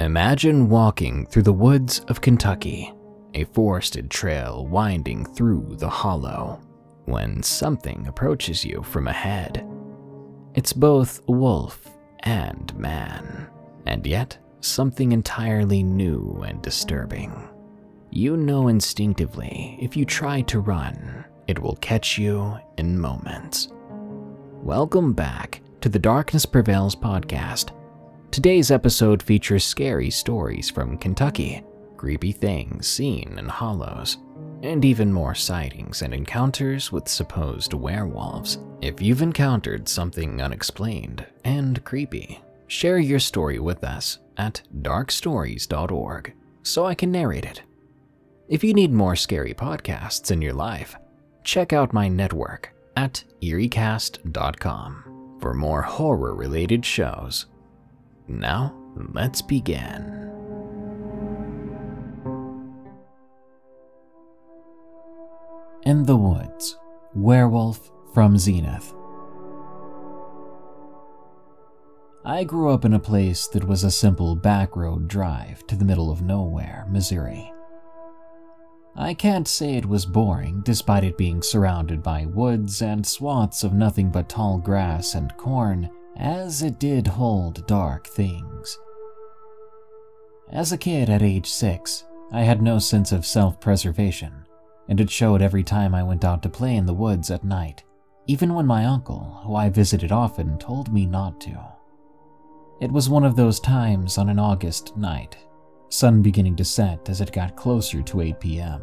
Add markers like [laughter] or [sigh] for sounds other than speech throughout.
Imagine walking through the woods of Kentucky, a forested trail winding through the hollow, when something approaches you from ahead. It's both wolf and man, and yet something entirely new and disturbing. You know instinctively if you try to run, it will catch you in moments. Welcome back to the Darkness Prevails podcast. Today's episode features scary stories from Kentucky, creepy things seen in hollows, and even more sightings and encounters with supposed werewolves. If you've encountered something unexplained and creepy, share your story with us at darkstories.org so I can narrate it. If you need more scary podcasts in your life, check out my network at eeriecast.com for more horror related shows. Now, let's begin. In the Woods Werewolf from Zenith. I grew up in a place that was a simple back road drive to the middle of nowhere, Missouri. I can't say it was boring, despite it being surrounded by woods and swaths of nothing but tall grass and corn, as it did hold dark things. As a kid at age six, I had no sense of self preservation, and it showed every time I went out to play in the woods at night, even when my uncle, who I visited often, told me not to. It was one of those times on an August night, sun beginning to set as it got closer to 8 p.m.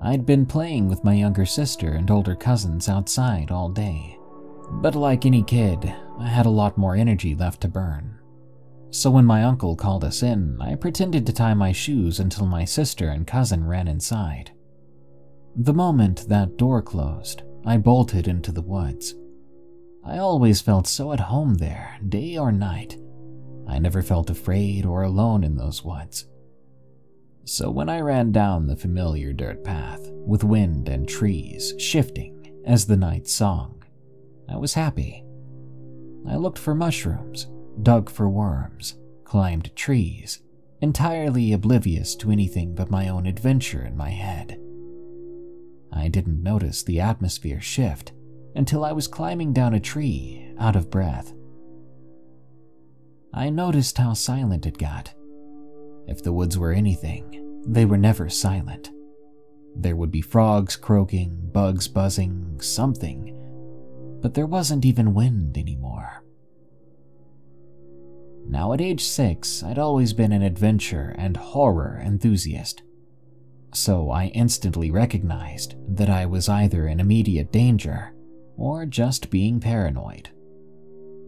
I'd been playing with my younger sister and older cousins outside all day, but like any kid, I had a lot more energy left to burn. So when my uncle called us in, I pretended to tie my shoes until my sister and cousin ran inside. The moment that door closed, I bolted into the woods. I always felt so at home there, day or night. I never felt afraid or alone in those woods. So when I ran down the familiar dirt path, with wind and trees shifting as the night song, I was happy. I looked for mushrooms, dug for worms, climbed trees, entirely oblivious to anything but my own adventure in my head. I didn't notice the atmosphere shift until I was climbing down a tree, out of breath. I noticed how silent it got. If the woods were anything, they were never silent. There would be frogs croaking, bugs buzzing, something, but there wasn't even wind anymore. Now, at age six, I'd always been an adventure and horror enthusiast so I instantly recognized that I was either in immediate danger or just being paranoid.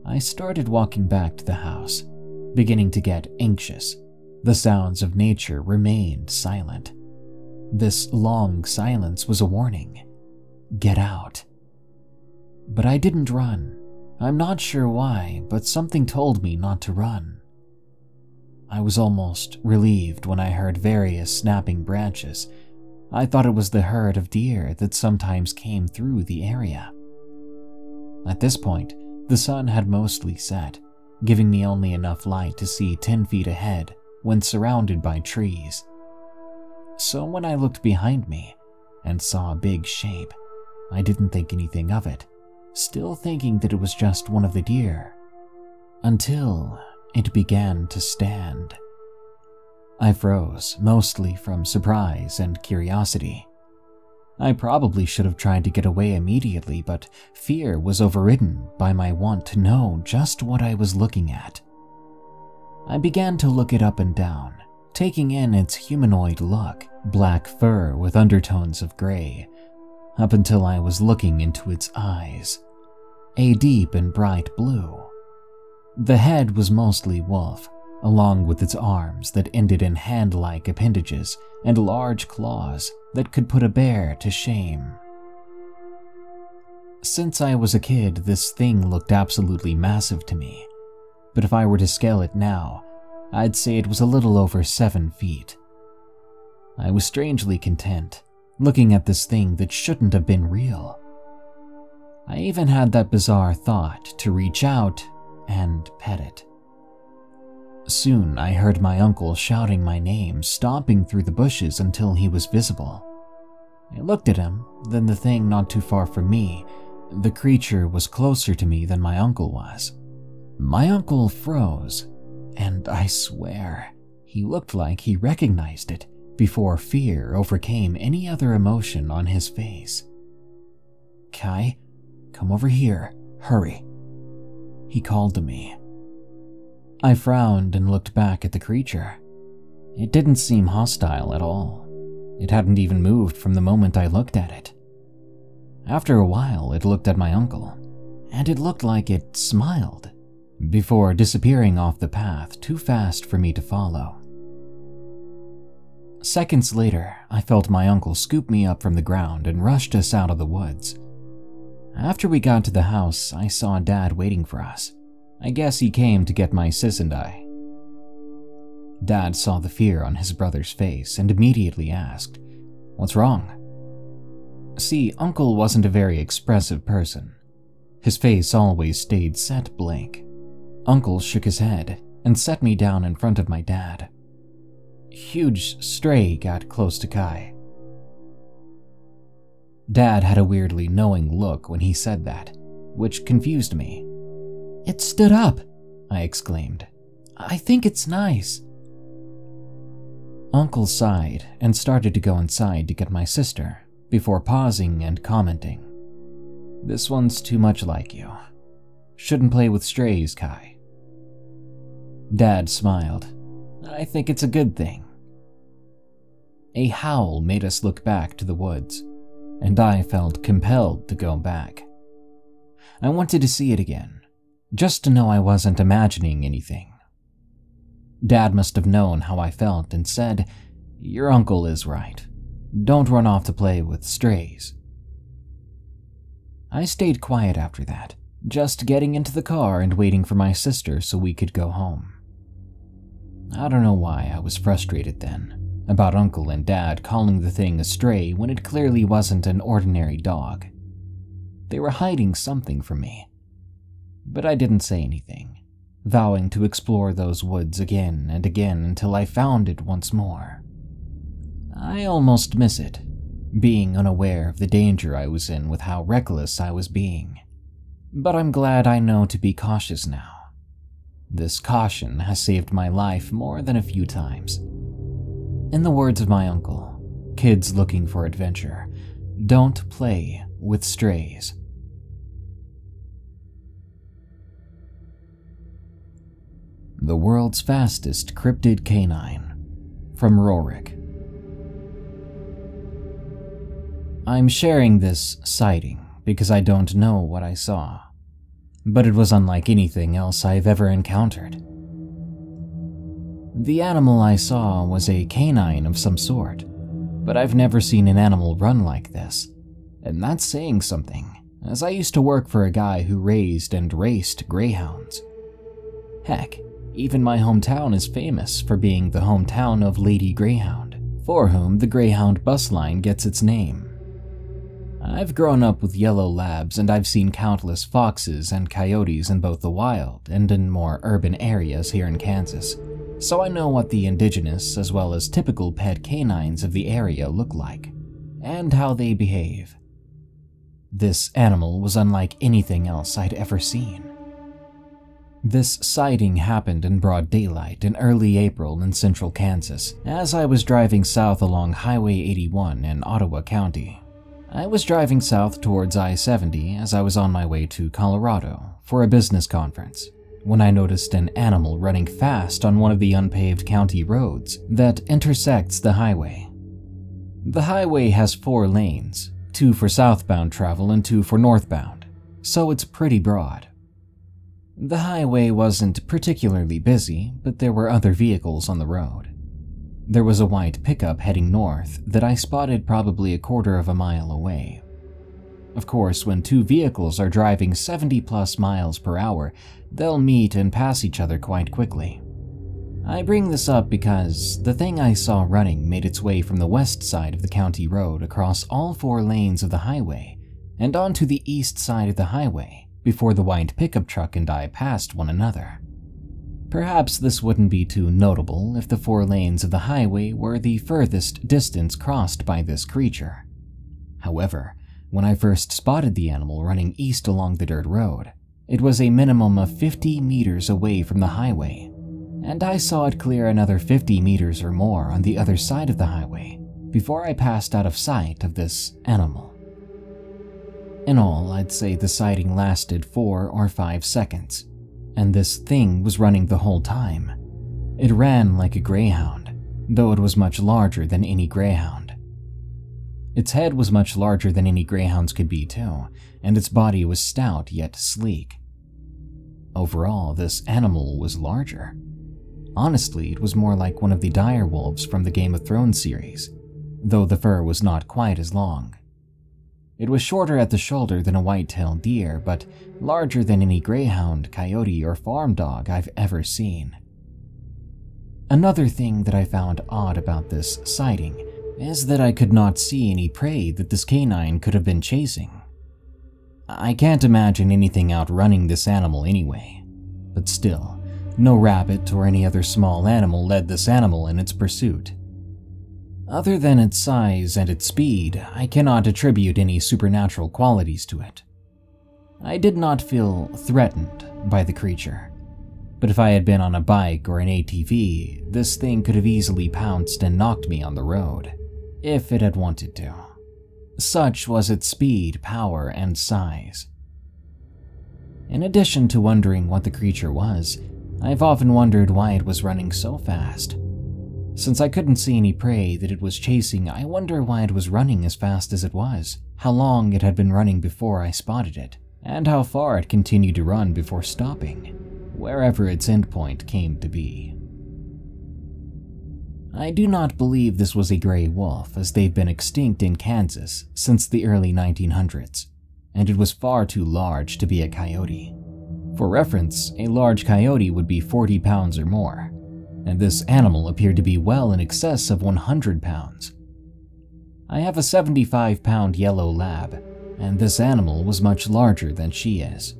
I started walking back to the house, beginning to get anxious. The sounds of nature remained silent. This long silence was a warning get out. But I didn't run. I'm not sure why, but something told me not to run. I was almost relieved when I heard various snapping branches. I thought it was the herd of deer that sometimes came through the area. At this point, the sun had mostly set, giving me only enough light to see 10 feet ahead when surrounded by trees. So when I looked behind me and saw a big shape, I didn't think anything of it still thinking that it was just one of the deer, until it began to stand. I froze, mostly from surprise and curiosity. I probably should have tried to get away immediately, but fear was overridden by my want to know just what I was looking at. I began to look it up and down, taking in its humanoid look, black fur with undertones of gray, up until I was looking into its eyes, a deep and bright blue. The head was mostly wolf, along with its arms that ended in hand like appendages and large claws that could put a bear to shame. Since I was a kid, this thing looked absolutely massive to me, but if I were to scale it now, I'd say it was a little over seven feet. I was strangely content, looking at this thing that shouldn't have been real. I even had that bizarre thought to reach out and pet it. Soon I heard my uncle shouting my name, stomping through the bushes until he was visible. I looked at him, then the thing not too far from me. The creature was closer to me than my uncle was. My uncle froze, and I swear, he looked like he recognized it before fear overcame any other emotion on his face. Kai, come over here, hurry. He called to me. I frowned and looked back at the creature. It didn't seem hostile at all. It hadn't even moved from the moment I looked at it. After a while, it looked at my uncle, and it looked like it smiled, before disappearing off the path too fast for me to follow. Seconds later, I felt my uncle scoop me up from the ground and rushed us out of the woods. After we got to the house, I saw Dad waiting for us. I guess he came to get my sis and I. Dad saw the fear on his brother's face and immediately asked, What's wrong? See, Uncle wasn't a very expressive person. His face always stayed set blank. Uncle shook his head and set me down in front of my dad. Huge stray got close to Kai. Dad had a weirdly knowing look when he said that, which confused me. It stood up, I exclaimed. I think it's nice. Uncle sighed and started to go inside to get my sister before pausing and commenting. This one's too much like you. Shouldn't play with strays, Kai. Dad smiled. I think it's a good thing. A howl made us look back to the woods, and I felt compelled to go back. I wanted to see it again, just to know I wasn't imagining anything. Dad must have known how I felt and said, Your uncle is right. Don't run off to play with strays. I stayed quiet after that, just getting into the car and waiting for my sister so we could go home. I don't know why I was frustrated then about Uncle and Dad calling the thing a stray when it clearly wasn't an ordinary dog. They were hiding something from me, but I didn't say anything, vowing to explore those woods again and again until I found it once more. I almost miss it, being unaware of the danger I was in with how reckless I was being. But I'm glad I know to be cautious now. This caution has saved my life more than a few times. In the words of my uncle, kids looking for adventure, don't play with strays. The World's Fastest Cryptid Canine from Rorik. I'm sharing this sighting because I don't know what I saw, but it was unlike anything else I've ever encountered. The animal I saw was a canine of some sort, but I've never seen an animal run like this, and that's saying something, as I used to work for a guy who raised and raced greyhounds. Heck, even my hometown is famous for being the hometown of Lady Greyhound, for whom the Greyhound bus line gets its name. I've grown up with yellow labs and I've seen countless foxes and coyotes in both the wild and in more urban areas here in Kansas, so I know what the indigenous as well as typical pet canines of the area look like, and how they behave. This animal was unlike anything else I'd ever seen. This sighting happened in broad daylight in early April in central Kansas as I was driving south along Highway 81 in Ottawa County. I was driving south towards I 70 as I was on my way to Colorado for a business conference when I noticed an animal running fast on one of the unpaved county roads that intersects the highway. The highway has four lanes, two for southbound travel and two for northbound, so it's pretty broad. The highway wasn't particularly busy, but there were other vehicles on the road. There was a white pickup heading north that I spotted probably a quarter of a mile away. Of course, when two vehicles are driving 70 plus miles per hour, they'll meet and pass each other quite quickly. I bring this up because the thing I saw running made its way from the west side of the county road across all four lanes of the highway and onto the east side of the highway before the white pickup truck and I passed one another. Perhaps this wouldn't be too notable if the four lanes of the highway were the furthest distance crossed by this creature. However, when I first spotted the animal running east along the dirt road, it was a minimum of 50 meters away from the highway, and I saw it clear another 50 meters or more on the other side of the highway before I passed out of sight of this animal. In all, I'd say the sighting lasted four or five seconds, and this thing was running the whole time. It ran like a greyhound, though it was much larger than any greyhound. Its head was much larger than any greyhounds could be, too, and its body was stout yet sleek. Overall, this animal was larger. Honestly, it was more like one of the dire wolves from the Game of Thrones series, though the fur was not quite as long. It was shorter at the shoulder than a white-tailed deer, but larger than any greyhound, coyote, or farm dog I've ever seen. Another thing that I found odd about this sighting is that I could not see any prey that this canine could have been chasing. I can't imagine anything outrunning this animal anyway, but still, no rabbit or any other small animal led this animal in its pursuit. Other than its size and its speed, I cannot attribute any supernatural qualities to it. I did not feel threatened by the creature, but if I had been on a bike or an ATV, this thing could have easily pounced and knocked me on the road, if it had wanted to. Such was its speed, power, and size. In addition to wondering what the creature was, I've often wondered why it was running so fast. Since I couldn't see any prey that it was chasing, I wonder why it was running as fast as it was, how long it had been running before I spotted it, and how far it continued to run before stopping, wherever its endpoint came to be. I do not believe this was a gray wolf, as they've been extinct in Kansas since the early 1900s, and it was far too large to be a coyote. For reference, a large coyote would be 40 pounds or more, and this animal appeared to be well in excess of 100 pounds. I have a 75 pound yellow lab, and this animal was much larger than she is.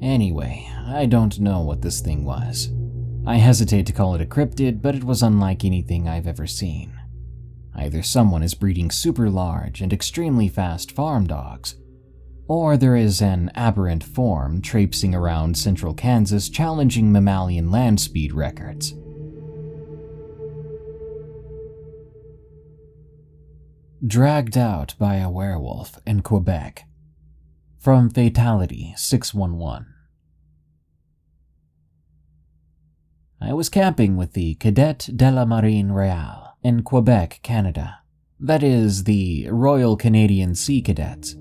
Anyway, I don't know what this thing was. I hesitate to call it a cryptid, but it was unlike anything I've ever seen. Either someone is breeding super large and extremely fast farm dogs, or there is an aberrant form traipsing around central Kansas challenging mammalian land speed records. Dragged out by a werewolf in Quebec. From Fatality 611. I was camping with the Cadet de la Marine Royale in Quebec, Canada. That is, the Royal Canadian Sea Cadets.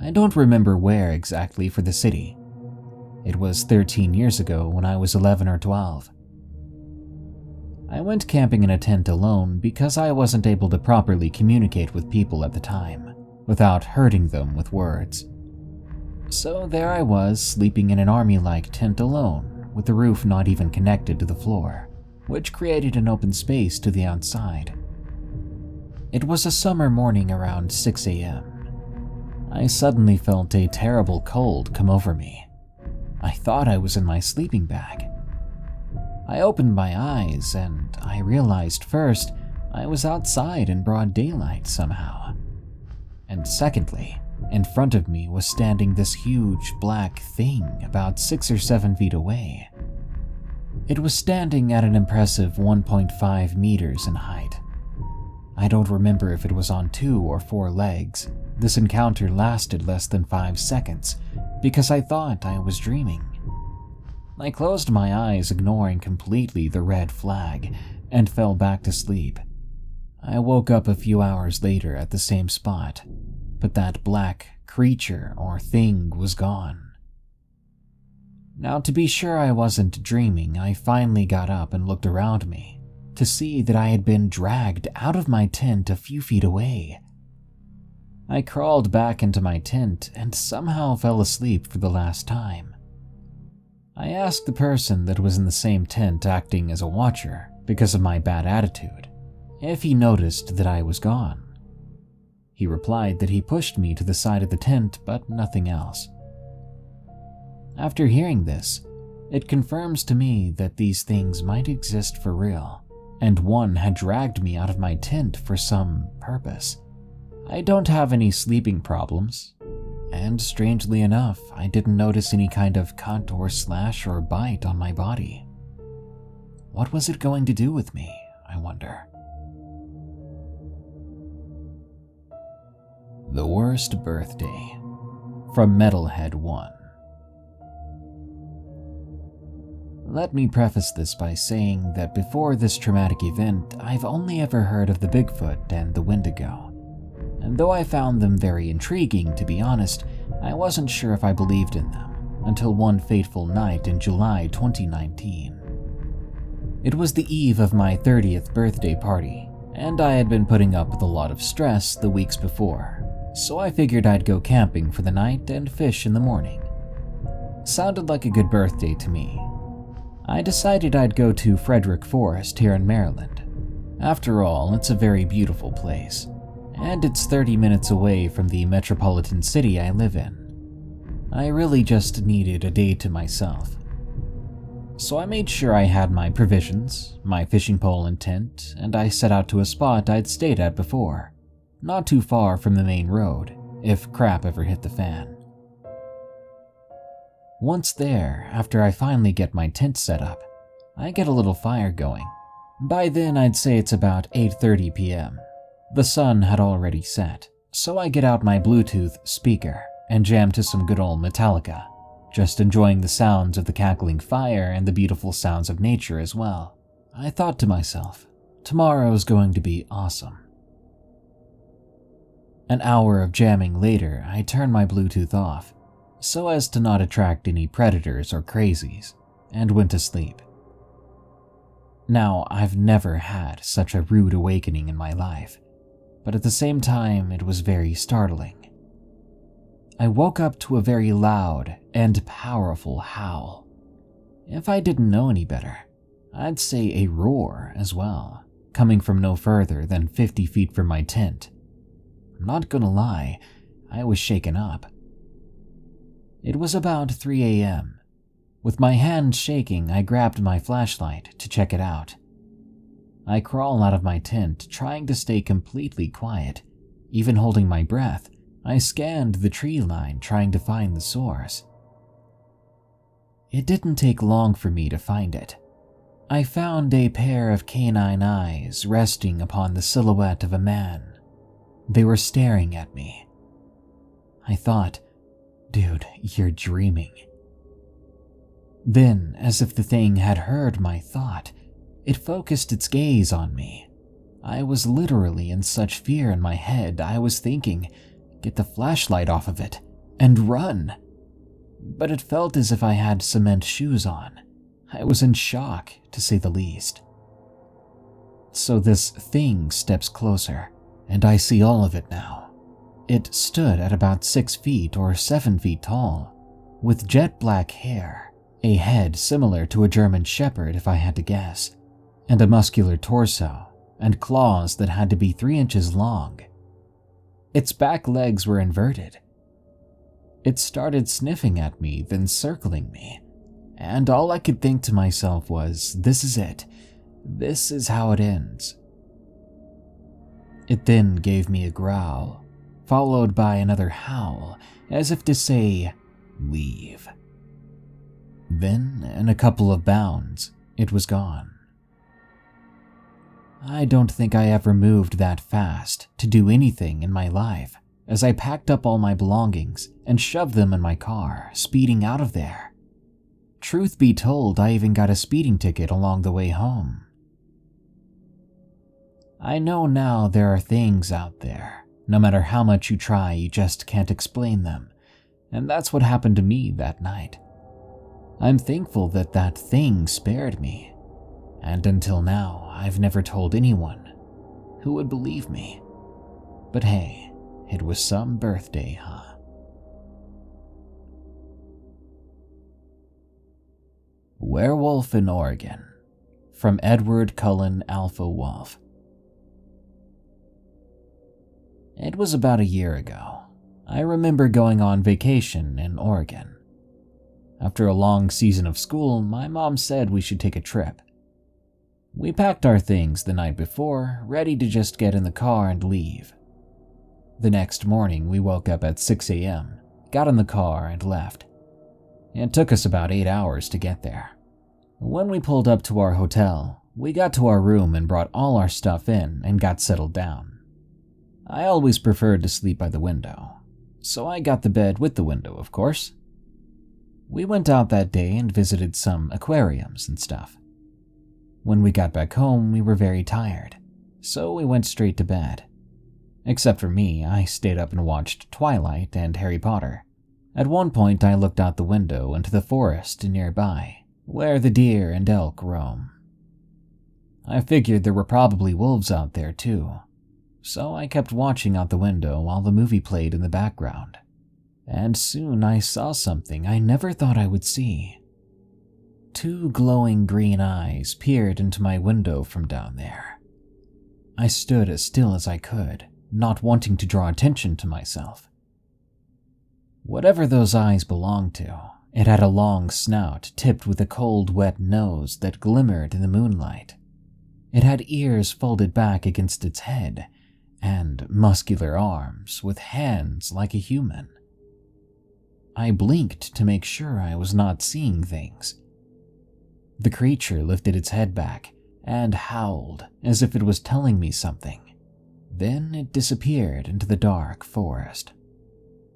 I don't remember where exactly for the city. It was 13 years ago when I was 11 or 12. I went camping in a tent alone because I wasn't able to properly communicate with people at the time without hurting them with words. So there I was, sleeping in an army like tent alone, with the roof not even connected to the floor, which created an open space to the outside. It was a summer morning around 6 a.m. I suddenly felt a terrible cold come over me. I thought I was in my sleeping bag. I opened my eyes and I realized first I was outside in broad daylight somehow. and secondly, in front of me was standing this huge black thing about six or seven feet away. It was standing at an impressive 1.5 meters in height. I don't remember if it was on two or four legs. This encounter lasted less than five seconds because I thought I was dreaming. I closed my eyes, ignoring completely the red flag, and fell back to sleep. I woke up a few hours later at the same spot, but that black creature or thing was gone. Now, to be sure I wasn't dreaming, I finally got up and looked around me to see that I had been dragged out of my tent a few feet away. I crawled back into my tent and somehow fell asleep for the last time. I asked the person that was in the same tent acting as a watcher because of my bad attitude if he noticed that I was gone. He replied that he pushed me to the side of the tent, but nothing else. After hearing this, it confirms to me that these things might exist for real, and one had dragged me out of my tent for some purpose. I don't have any sleeping problems, and strangely enough, I didn't notice any kind of cut or slash or bite on my body. What was it going to do with me, I wonder? The Worst Birthday from Metalhead 1. Let me preface this by saying that before this traumatic event, I've only ever heard of the Bigfoot and the Wendigo. And though I found them very intriguing, to be honest, I wasn't sure if I believed in them until one fateful night in July 2019. It was the eve of my 30th birthday party, and I had been putting up with a lot of stress the weeks before, so I figured I'd go camping for the night and fish in the morning. Sounded like a good birthday to me. I decided I'd go to Frederick Forest here in Maryland. After all, it's a very beautiful place, and it's 30 minutes away from the metropolitan city I live in. I really just needed a day to myself. So I made sure I had my provisions, my fishing pole and tent, and I set out to a spot I'd stayed at before not too far from the main road, if crap ever hit the fan. Once there, after I finally get my tent set up, I get a little fire going. By then, I'd say it's about 8:30 p.m. The sun had already set, so I get out my Bluetooth speaker and jam to some good old Metallica, just enjoying the sounds of the cackling fire and the beautiful sounds of nature as well. I thought to myself, tomorrow's going to be awesome. An hour of jamming later, I turn my Bluetooth off, so as to not attract any predators or crazies, and went to sleep. Now, I've never had such a rude awakening in my life, but at the same time, it was very startling. I woke up to a very loud and powerful howl. If I didn't know any better, I'd say a roar as well, coming from no further than 50 feet from my tent I'm not gonna lie, I was shaken up. It was about 3 a.m. With my hand shaking, I grabbed my flashlight to check it out. I crawl out of my tent, trying to stay completely quiet. Even holding my breath, I scanned the tree line, trying to find the source. It didn't take long for me to find it. I found a pair of canine eyes resting upon the silhouette of a man they were staring at me. I thought, dude, you're dreaming. Then, as if the thing had heard my thought, it focused its gaze on me. I was literally in such fear in my head, I was thinking, get the flashlight off of it and run. But it felt as if I had cement shoes on. I was in shock, to say the least. So this thing steps closer and I see all of it now. It stood at about six feet or seven feet tall, with jet black hair, a head similar to a German Shepherd if I had to guess, and a muscular torso, and claws that had to be three inches long. Its back legs were inverted. It started sniffing at me, then circling me, and all I could think to myself was, this is it. This is how it ends. It then gave me a growl, followed by another howl, as if to say, Leave. Then, in a couple of bounds, it was gone. I don't think I ever moved that fast to do anything in my life as I packed up all my belongings and shoved them in my car, speeding out of there. Truth be told, I even got a speeding ticket along the way home. I know now there are things out there, no matter how much you try, you just can't explain them, and that's what happened to me that night. I'm thankful that that thing spared me, and until now, I've never told anyone who would believe me. But hey, it was some birthday, huh? Werewolf in Oregon from Edward Cullen Alpha Wolf. It was about a year ago. I remember going on vacation in Oregon. After a long season of school, my mom said we should take a trip. We packed our things the night before, ready to just get in the car and leave. The next morning, we woke up at 6 a.m., got in the car, and left. It took us about eight hours to get there. When we pulled up to our hotel, we got to our room and brought all our stuff in and got settled down. I always preferred to sleep by the window, so I got the bed with the window, of course. We went out that day and visited some aquariums and stuff. When we got back home, we were very tired, so we went straight to bed. Except for me, I stayed up and watched Twilight and Harry Potter. At one point, I looked out the window into the forest nearby, where the deer and elk roam. I figured there were probably wolves out there too, so I kept watching out the window while the movie played in the background. And soon I saw something I never thought I would see. Two glowing green eyes peered into my window from down there. I stood as still as I could, not wanting to draw attention to myself. Whatever those eyes belonged to, it had a long snout tipped with a cold, wet nose that glimmered in the moonlight. It had ears folded back against its head, and muscular arms with hands like a human. I blinked to make sure I was not seeing things. The creature lifted its head back and howled as if it was telling me something. Then it disappeared into the dark forest.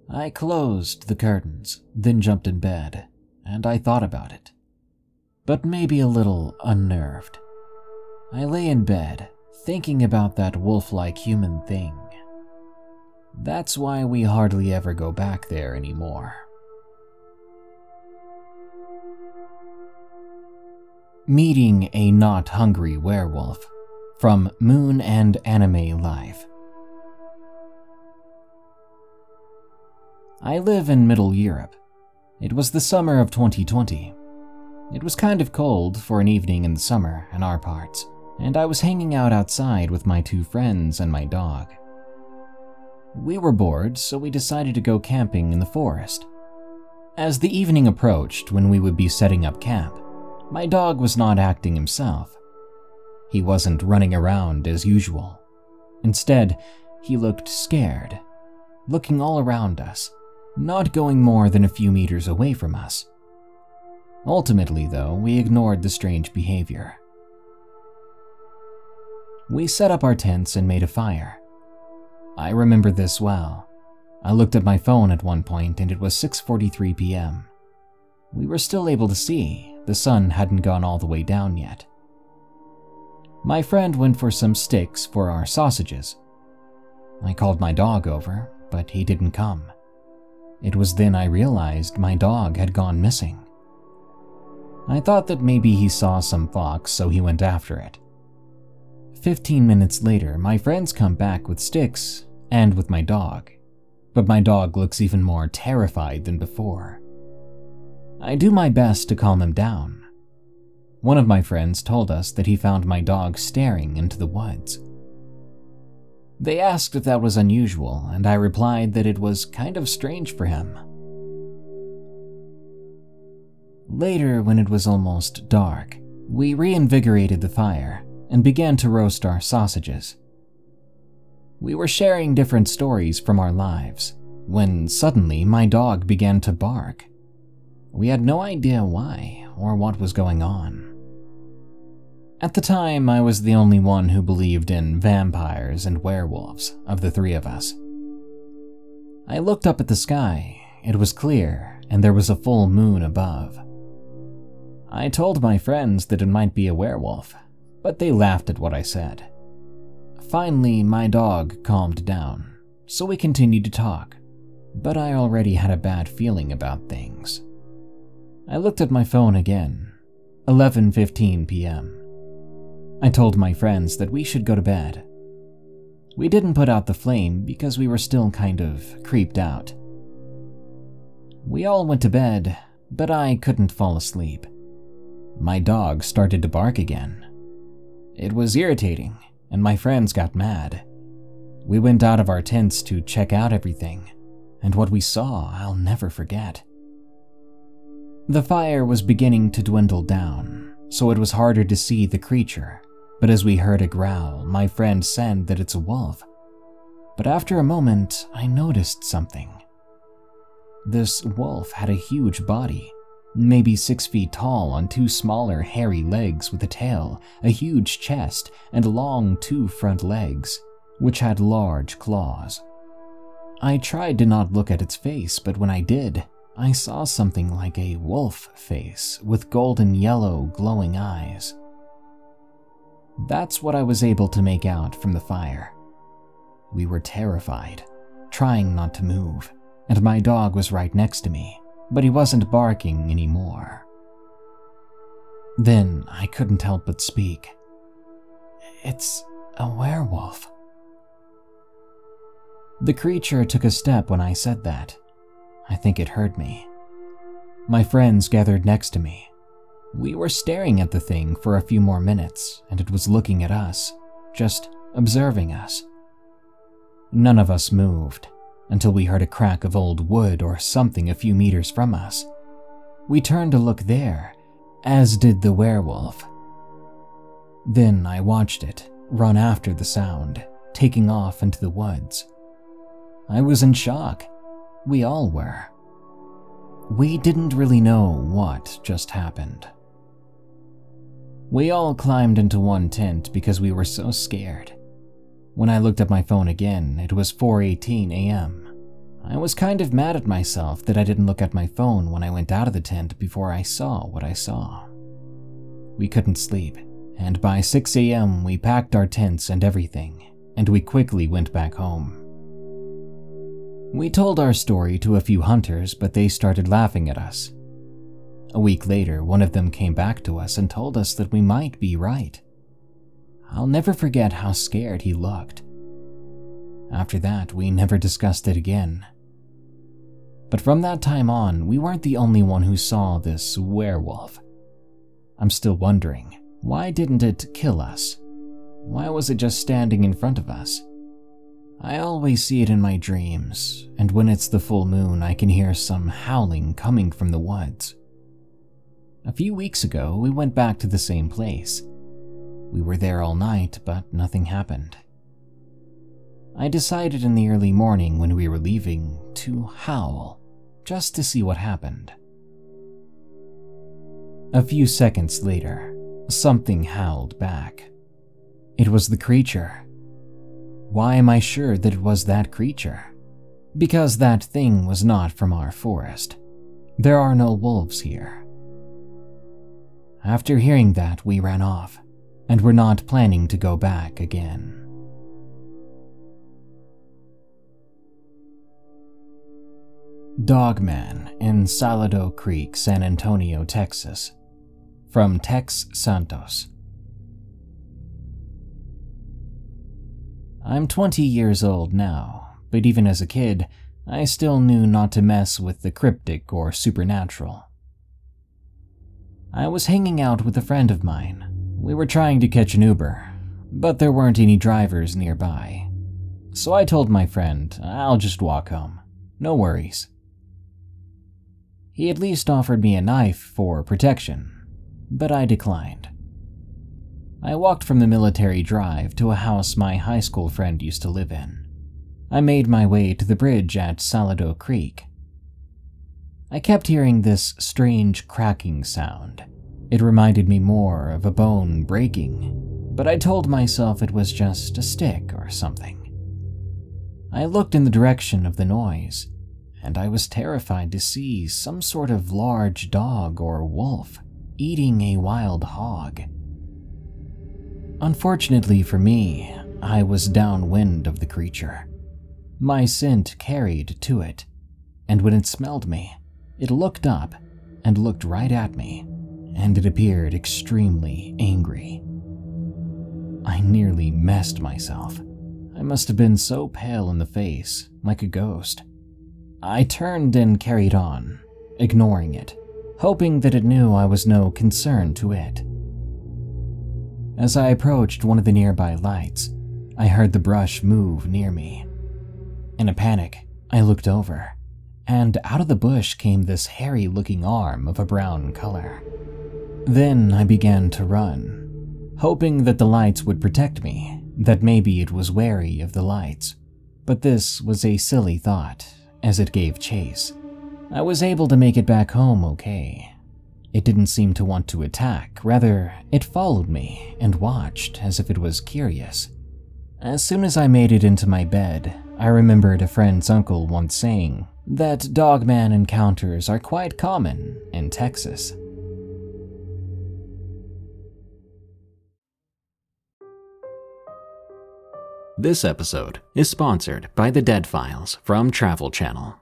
I closed the curtains, then jumped in bed, and I thought about it. But maybe a little unnerved. I lay in bed, thinking about that wolf like human thing. That's why we hardly ever go back there anymore. Meeting a Not Hungry Werewolf from Moon and Anime Life. I live in Middle Europe. It was the summer of 2020. It was kind of cold for an evening in the summer in our parts, and I was hanging out outside with my two friends and my dog. We were bored, so we decided to go camping in the forest. As the evening approached when we would be setting up camp, my dog was not acting himself. He wasn't running around as usual. Instead, he looked scared, looking all around us not going more than a few meters away from us. Ultimately, though, we ignored the strange behavior. We set up our tents and made a fire. I remember this well. I looked at my phone at one point and it was 6:43 p.m. We were still able to see. The sun hadn't gone all the way down yet. My friend went for some sticks for our sausages. I called my dog over, but he didn't come. It was then I realized my dog had gone missing. I thought that maybe he saw some fox, so he went after it. Fifteen minutes later, my friends come back with sticks and with my dog, but my dog looks even more terrified than before. I do my best to calm him down. One of my friends told us that he found my dog staring into the woods. They asked if that was unusual, and I replied that it was kind of strange for him. Later, when it was almost dark, we reinvigorated the fire and began to roast our sausages. We were sharing different stories from our lives when suddenly my dog began to bark. We had no idea why or what was going on. At the time, I was the only one who believed in vampires and werewolves of the three of us. I looked up at the sky. It was clear, and there was a full moon above. I told my friends that it might be a werewolf, but they laughed at what I said. Finally, my dog calmed down, so we continued to talk, but I already had a bad feeling about things. I looked at my phone again. 11:15 p.m. I told my friends that we should go to bed. We didn't put out the flame because we were still kind of creeped out. We all went to bed, but I couldn't fall asleep. My dog started to bark again. It was irritating, and my friends got mad. We went out of our tents to check out everything, and what we saw I'll never forget. The fire was beginning to dwindle down, so it was harder to see the creature but as we heard a growl, my friend said that it's a wolf. But after a moment, I noticed something. This wolf had a huge body, maybe six feet tall on two smaller, hairy legs with a tail, a huge chest, and long two front legs, which had large claws. I tried to not look at its face, but when I did, I saw something like a wolf face with golden yellow glowing eyes. That's what I was able to make out from the fire. We were terrified, trying not to move, and my dog was right next to me, but he wasn't barking anymore. Then I couldn't help but speak. It's a werewolf. The creature took a step when I said that. I think it heard me. My friends gathered next to me, we were staring at the thing for a few more minutes, and it was looking at us, just observing us. None of us moved until we heard a crack of old wood or something a few meters from us. We turned to look there, as did the werewolf. Then I watched it run after the sound, taking off into the woods. I was in shock. We all were. We didn't really know what just happened. We all climbed into one tent because we were so scared. When I looked at my phone again, it was 4:18 a.m. I was kind of mad at myself that I didn't look at my phone when I went out of the tent before I saw what I saw. We couldn't sleep, and by 6 a.m. we packed our tents and everything, and we quickly went back home. We told our story to a few hunters, but they started laughing at us a week later, one of them came back to us and told us that we might be right. I'll never forget how scared he looked. After that, we never discussed it again. But from that time on, we weren't the only one who saw this werewolf. I'm still wondering why didn't it kill us? Why was it just standing in front of us? I always see it in my dreams, and when it's the full moon, I can hear some howling coming from the woods. A few weeks ago, we went back to the same place. We were there all night, but nothing happened. I decided in the early morning when we were leaving to howl, just to see what happened. A few seconds later, something howled back. It was the creature. Why am I sure that it was that creature? Because that thing was not from our forest. There are no wolves here. After hearing that, we ran off, and were not planning to go back again. Dogman in Salado Creek, San Antonio, Texas. From Tex Santos. I'm 20 years old now, but even as a kid, I still knew not to mess with the cryptic or supernatural. I was hanging out with a friend of mine. We were trying to catch an Uber, but there weren't any drivers nearby. So I told my friend, I'll just walk home. No worries. He at least offered me a knife for protection, but I declined. I walked from the military drive to a house my high school friend used to live in. I made my way to the bridge at Salado Creek. I kept hearing this strange cracking sound. It reminded me more of a bone breaking, but I told myself it was just a stick or something. I looked in the direction of the noise, and I was terrified to see some sort of large dog or wolf eating a wild hog. Unfortunately for me, I was downwind of the creature. My scent carried to it, and when it smelled me, it looked up and looked right at me, and it appeared extremely angry. I nearly messed myself. I must have been so pale in the face, like a ghost. I turned and carried on, ignoring it, hoping that it knew I was no concern to it. As I approached one of the nearby lights, I heard the brush move near me. In a panic, I looked over, and out of the bush came this hairy looking arm of a brown color. Then I began to run, hoping that the lights would protect me, that maybe it was wary of the lights. But this was a silly thought, as it gave chase. I was able to make it back home okay. It didn't seem to want to attack, rather, it followed me and watched as if it was curious. As soon as I made it into my bed, I remembered a friend's uncle once saying that dogman encounters are quite common in Texas. This episode is sponsored by The Dead Files from Travel Channel.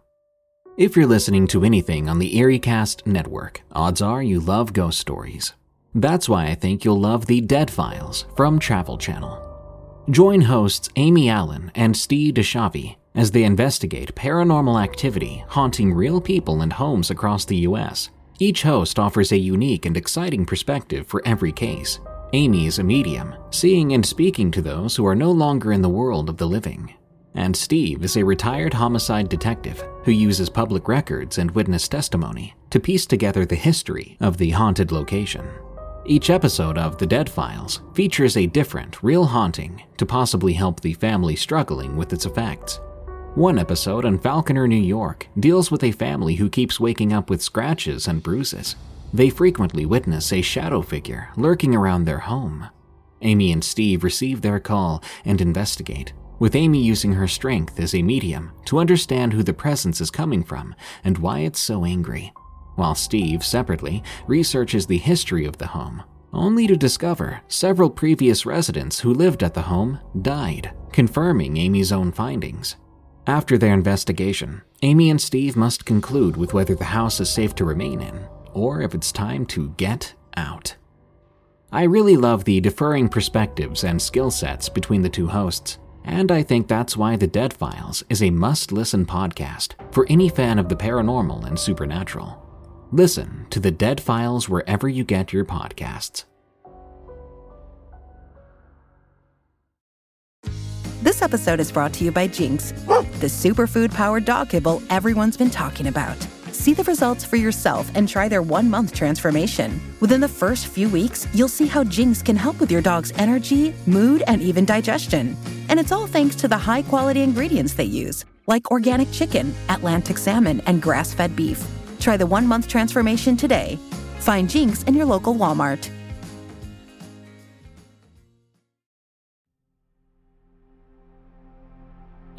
If you're listening to anything on the EerieCast network, odds are you love ghost stories. That's why I think you'll love The Dead Files from Travel Channel. Join hosts Amy Allen and Steve DiSchiavi as they investigate paranormal activity haunting real people and homes across the US. Each host offers a unique and exciting perspective for every case. Amy is a medium, seeing and speaking to those who are no longer in the world of the living. And Steve is a retired homicide detective who uses public records and witness testimony to piece together the history of the haunted location. Each episode of The Dead Files features a different, real haunting to possibly help the family struggling with its effects. One episode on Falconer, New York, deals with a family who keeps waking up with scratches and bruises they frequently witness a shadow figure lurking around their home. Amy and Steve receive their call and investigate, with Amy using her strength as a medium to understand who the presence is coming from and why it's so angry, while Steve, separately, researches the history of the home, only to discover several previous residents who lived at the home died, confirming Amy's own findings. After their investigation, Amy and Steve must conclude with whether the house is safe to remain in or if it's time to get out. I really love the differing perspectives and skill sets between the two hosts, and I think that's why The Dead Files is a must listen podcast for any fan of the paranormal and supernatural. Listen to The Dead Files wherever you get your podcasts. This episode is brought to you by Jinx, the superfood powered dog kibble everyone's been talking about. See the results for yourself and try their one month transformation. Within the first few weeks, you'll see how Jinx can help with your dog's energy, mood, and even digestion. And it's all thanks to the high quality ingredients they use, like organic chicken, Atlantic salmon, and grass fed beef. Try the one month transformation today. Find Jinx in your local Walmart.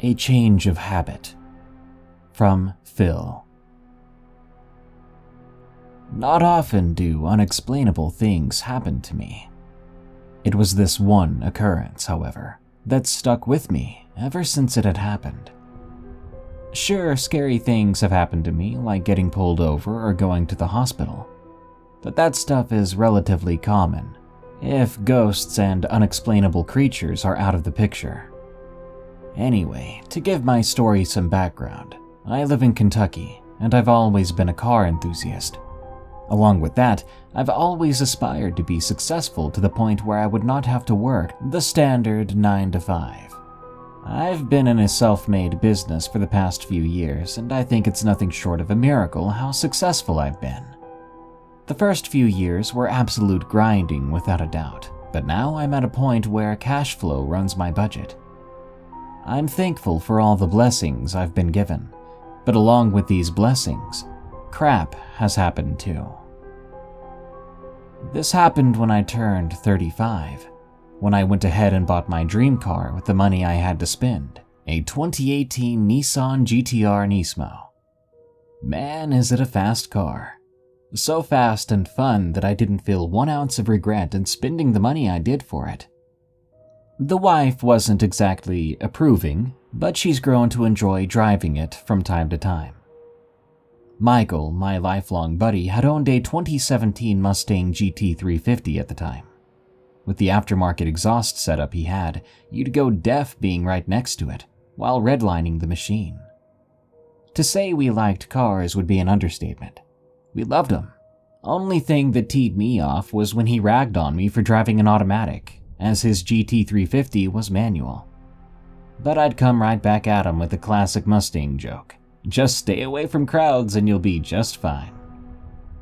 A change of habit. From Phil. Not often do unexplainable things happen to me. It was this one occurrence, however, that stuck with me ever since it had happened. Sure, scary things have happened to me, like getting pulled over or going to the hospital, but that stuff is relatively common if ghosts and unexplainable creatures are out of the picture. Anyway, to give my story some background, I live in Kentucky and I've always been a car enthusiast. Along with that, I've always aspired to be successful to the point where I would not have to work the standard 9 to 5. I've been in a self made business for the past few years, and I think it's nothing short of a miracle how successful I've been. The first few years were absolute grinding without a doubt, but now I'm at a point where cash flow runs my budget. I'm thankful for all the blessings I've been given, but along with these blessings, crap has happened too. This happened when I turned 35, when I went ahead and bought my dream car with the money I had to spend a 2018 Nissan GTR Nismo. Man, is it a fast car. So fast and fun that I didn't feel one ounce of regret in spending the money I did for it. The wife wasn't exactly approving, but she's grown to enjoy driving it from time to time. Michael, my lifelong buddy, had owned a 2017 Mustang GT350 at the time. With the aftermarket exhaust setup he had, you'd go deaf being right next to it, while redlining the machine. To say we liked cars would be an understatement. We loved them. Only thing that teed me off was when he ragged on me for driving an automatic, as his GT350 was manual. But I'd come right back at him with the classic Mustang joke just stay away from crowds and you'll be just fine.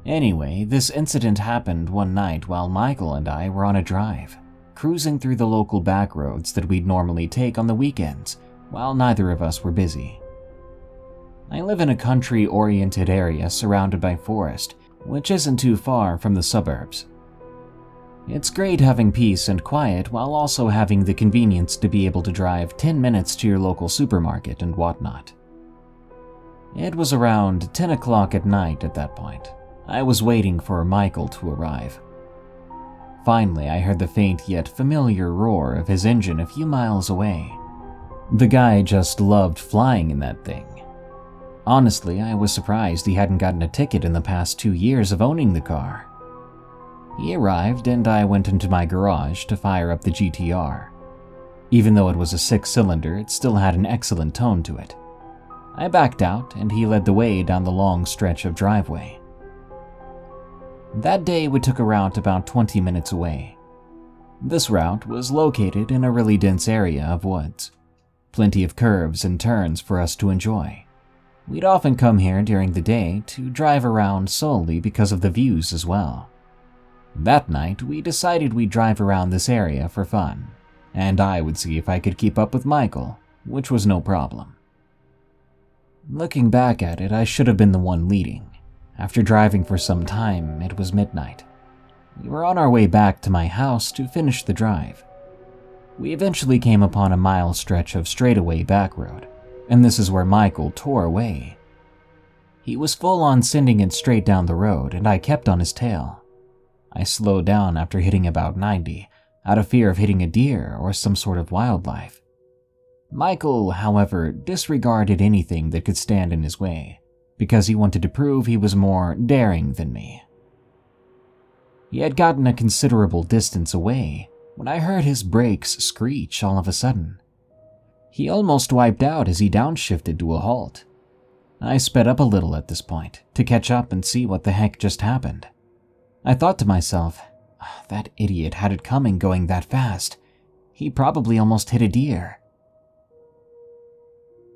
Anyway, this incident happened one night while Michael and I were on a drive, cruising through the local back roads that we'd normally take on the weekends while neither of us were busy. I live in a country oriented area surrounded by forest, which isn't too far from the suburbs. It's great having peace and quiet while also having the convenience to be able to drive 10 minutes to your local supermarket and whatnot. It was around 10 o'clock at night at that point. I was waiting for Michael to arrive. Finally, I heard the faint yet familiar roar of his engine a few miles away. The guy just loved flying in that thing. Honestly, I was surprised he hadn't gotten a ticket in the past two years of owning the car. He arrived, and I went into my garage to fire up the GTR. Even though it was a six cylinder, it still had an excellent tone to it. I backed out, and he led the way down the long stretch of driveway. That day, we took a route about 20 minutes away. This route was located in a really dense area of woods. Plenty of curves and turns for us to enjoy. We'd often come here during the day to drive around solely because of the views as well. That night, we decided we'd drive around this area for fun, and I would see if I could keep up with Michael, which was no problem. Looking back at it, I should have been the one leading. After driving for some time, it was midnight. We were on our way back to my house to finish the drive. We eventually came upon a mile stretch of straightaway back road, and this is where Michael tore away. He was full on sending it straight down the road, and I kept on his tail. I slowed down after hitting about 90, out of fear of hitting a deer or some sort of wildlife. Michael, however, disregarded anything that could stand in his way, because he wanted to prove he was more daring than me. He had gotten a considerable distance away when I heard his brakes screech all of a sudden. He almost wiped out as he downshifted to a halt. I sped up a little at this point to catch up and see what the heck just happened. I thought to myself, ah, that idiot had it coming going that fast. He probably almost hit a deer.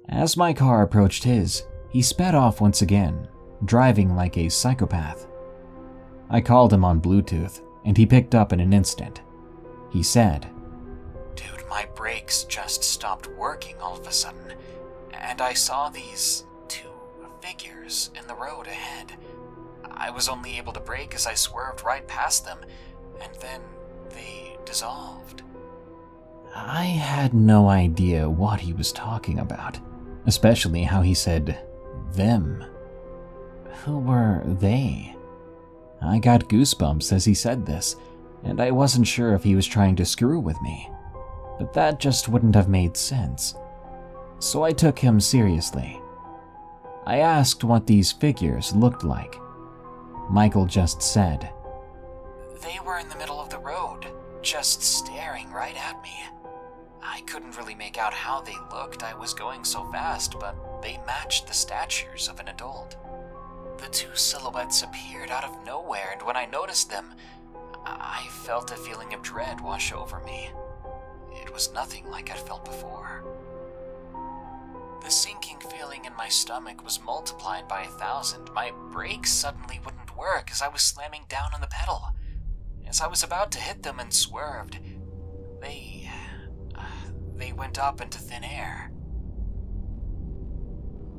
As my car approached his, he sped off once again, driving like a psychopath. I called him on Bluetooth, and he picked up in an instant. He said, Dude, my brakes just stopped working all of a sudden, and I saw these two figures in the road ahead. I was only able to brake as I swerved right past them, and then they dissolved. I had no idea what he was talking about, especially how he said them. Who were they? I got goosebumps as he said this, and I wasn't sure if he was trying to screw with me. But that just wouldn't have made sense. So I took him seriously. I asked what these figures looked like. Michael just said, They were in the middle of the road, just staring right at me. I couldn't really make out how they looked, I was going so fast, but they matched the statures of an adult. The two silhouettes appeared out of nowhere, and when I noticed them, I felt a feeling of dread wash over me. It was nothing like I'd felt before. The sinking feeling in my stomach was multiplied by a thousand. My brakes suddenly wouldn't work as I was slamming down on the pedal. As I was about to hit them and swerved, they. They went up into thin air.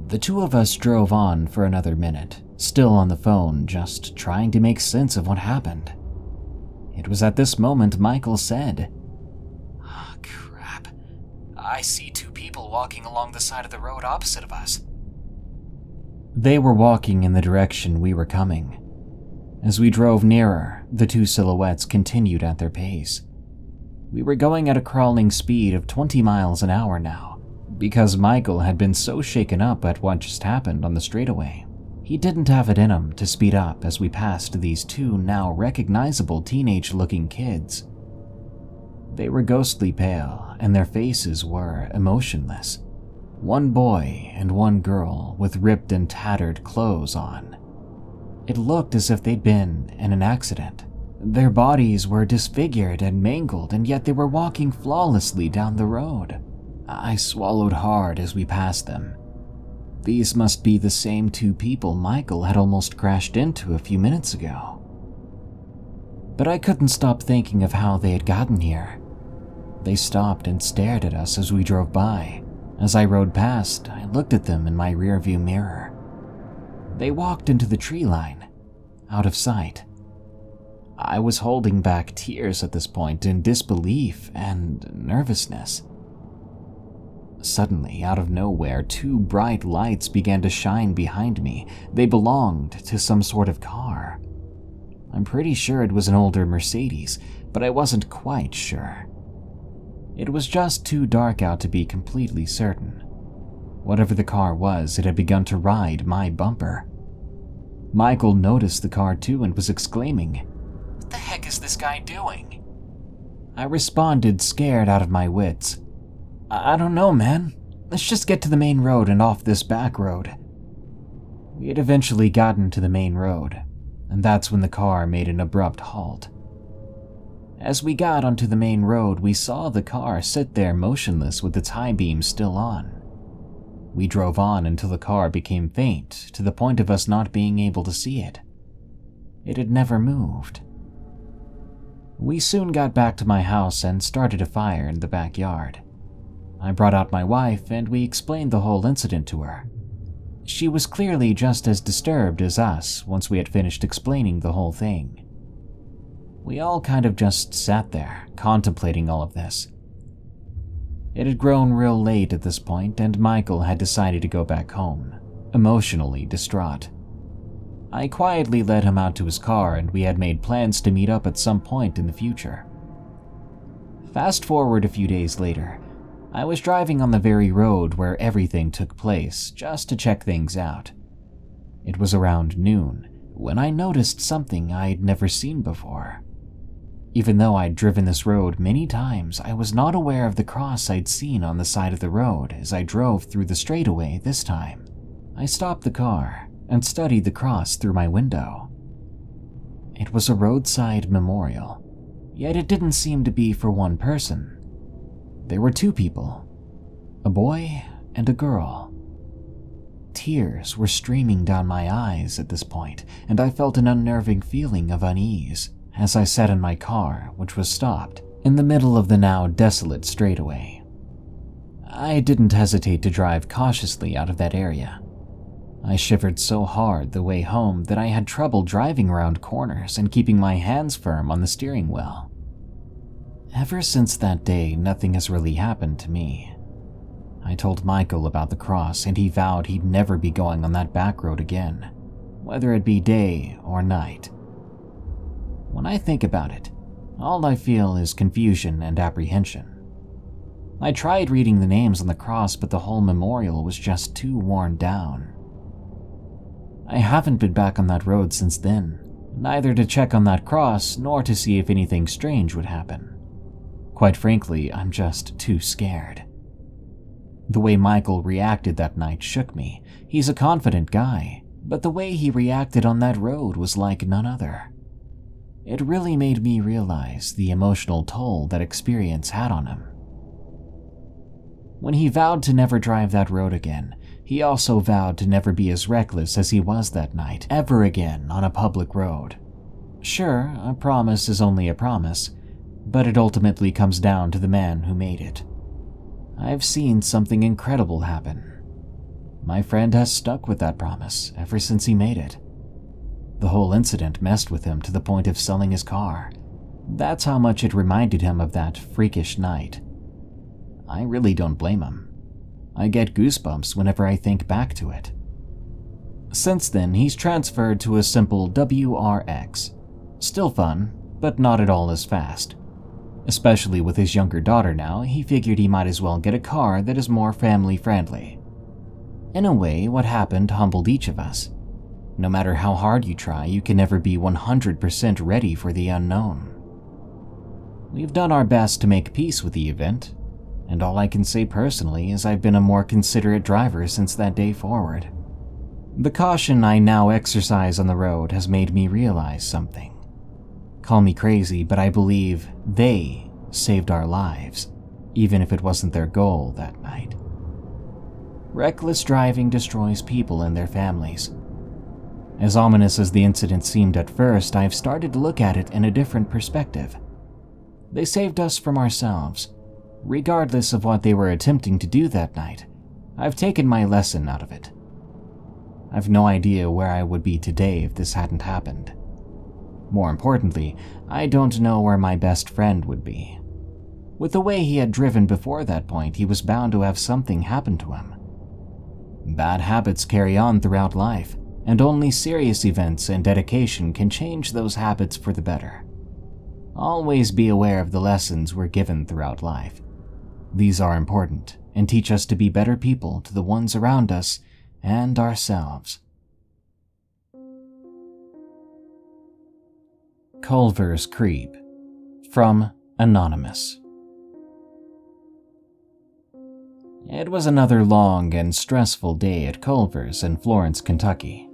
The two of us drove on for another minute, still on the phone, just trying to make sense of what happened. It was at this moment Michael said, oh, crap. I see two people walking along the side of the road opposite of us. They were walking in the direction we were coming. As we drove nearer, the two silhouettes continued at their pace. We were going at a crawling speed of 20 miles an hour now, because Michael had been so shaken up at what just happened on the straightaway. He didn't have it in him to speed up as we passed these two now recognizable teenage looking kids. They were ghostly pale, and their faces were emotionless. One boy and one girl with ripped and tattered clothes on. It looked as if they'd been in an accident. Their bodies were disfigured and mangled, and yet they were walking flawlessly down the road. I swallowed hard as we passed them. These must be the same two people Michael had almost crashed into a few minutes ago. But I couldn't stop thinking of how they had gotten here. They stopped and stared at us as we drove by. As I rode past, I looked at them in my rearview mirror. They walked into the tree line, out of sight. I was holding back tears at this point in disbelief and nervousness. Suddenly, out of nowhere, two bright lights began to shine behind me. They belonged to some sort of car. I'm pretty sure it was an older Mercedes, but I wasn't quite sure. It was just too dark out to be completely certain. Whatever the car was, it had begun to ride my bumper. Michael noticed the car too and was exclaiming, the heck is this guy doing? I responded, scared out of my wits. I, I don't know, man. Let's just get to the main road and off this back road. We had eventually gotten to the main road, and that's when the car made an abrupt halt. As we got onto the main road, we saw the car sit there motionless with its high beam still on. We drove on until the car became faint to the point of us not being able to see it. It had never moved. We soon got back to my house and started a fire in the backyard. I brought out my wife and we explained the whole incident to her. She was clearly just as disturbed as us once we had finished explaining the whole thing. We all kind of just sat there, contemplating all of this. It had grown real late at this point, and Michael had decided to go back home, emotionally distraught. I quietly led him out to his car, and we had made plans to meet up at some point in the future. Fast forward a few days later, I was driving on the very road where everything took place just to check things out. It was around noon when I noticed something I'd never seen before. Even though I'd driven this road many times, I was not aware of the cross I'd seen on the side of the road as I drove through the straightaway this time. I stopped the car and studied the cross through my window. It was a roadside memorial, yet it didn't seem to be for one person. There were two people a boy and a girl. Tears were streaming down my eyes at this point, and I felt an unnerving feeling of unease as I sat in my car, which was stopped, in the middle of the now desolate straightaway. I didn't hesitate to drive cautiously out of that area. I shivered so hard the way home that I had trouble driving around corners and keeping my hands firm on the steering wheel. Ever since that day, nothing has really happened to me. I told Michael about the cross, and he vowed he'd never be going on that back road again, whether it be day or night. When I think about it, all I feel is confusion and apprehension. I tried reading the names on the cross, but the whole memorial was just too worn down. I haven't been back on that road since then, neither to check on that cross nor to see if anything strange would happen. Quite frankly, I'm just too scared. The way Michael reacted that night shook me. He's a confident guy, but the way he reacted on that road was like none other. It really made me realize the emotional toll that experience had on him. When he vowed to never drive that road again, he also vowed to never be as reckless as he was that night ever again on a public road. Sure, a promise is only a promise, but it ultimately comes down to the man who made it. I've seen something incredible happen. My friend has stuck with that promise ever since he made it. The whole incident messed with him to the point of selling his car. That's how much it reminded him of that freakish night. I really don't blame him. I get goosebumps whenever I think back to it. Since then, he's transferred to a simple WRX. Still fun, but not at all as fast. Especially with his younger daughter now, he figured he might as well get a car that is more family friendly. In a way, what happened humbled each of us. No matter how hard you try, you can never be 100% ready for the unknown. We've done our best to make peace with the event, and all I can say personally is I've been a more considerate driver since that day forward. The caution I now exercise on the road has made me realize something. Call me crazy, but I believe they saved our lives, even if it wasn't their goal that night. Reckless driving destroys people and their families. As ominous as the incident seemed at first, I've started to look at it in a different perspective. They saved us from ourselves, regardless of what they were attempting to do that night. I've taken my lesson out of it. I've no idea where I would be today if this hadn't happened. More importantly, I don't know where my best friend would be. With the way he had driven before that point, he was bound to have something happen to him. Bad habits carry on throughout life, and only serious events and dedication can change those habits for the better. Always be aware of the lessons we're given throughout life. These are important and teach us to be better people to the ones around us and ourselves. Culver's Creep from Anonymous. It was another long and stressful day at Culver's in Florence, Kentucky.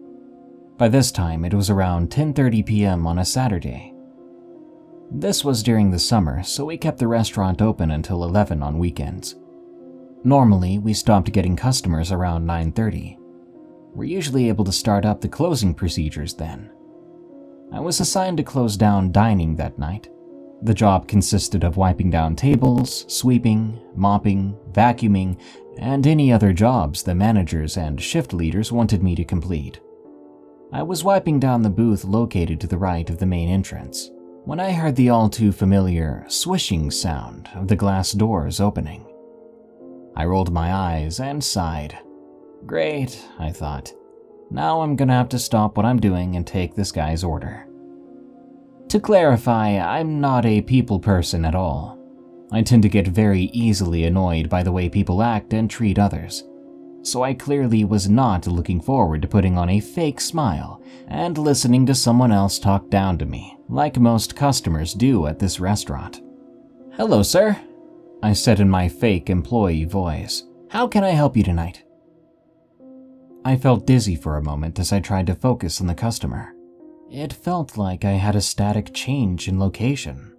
By this time, it was around 10:30 p.m. on a Saturday. This was during the summer, so we kept the restaurant open until 11 on weekends. Normally, we stopped getting customers around 9:30. We're usually able to start up the closing procedures then. I was assigned to close down dining that night. The job consisted of wiping down tables, sweeping, mopping, vacuuming, and any other jobs the managers and shift leaders wanted me to complete. I was wiping down the booth located to the right of the main entrance when I heard the all too familiar swishing sound of the glass doors opening. I rolled my eyes and sighed. Great, I thought. Now I'm gonna have to stop what I'm doing and take this guy's order. To clarify, I'm not a people person at all. I tend to get very easily annoyed by the way people act and treat others. So I clearly was not looking forward to putting on a fake smile and listening to someone else talk down to me, like most customers do at this restaurant. Hello, sir, I said in my fake employee voice. How can I help you tonight? I felt dizzy for a moment as I tried to focus on the customer. It felt like I had a static change in location.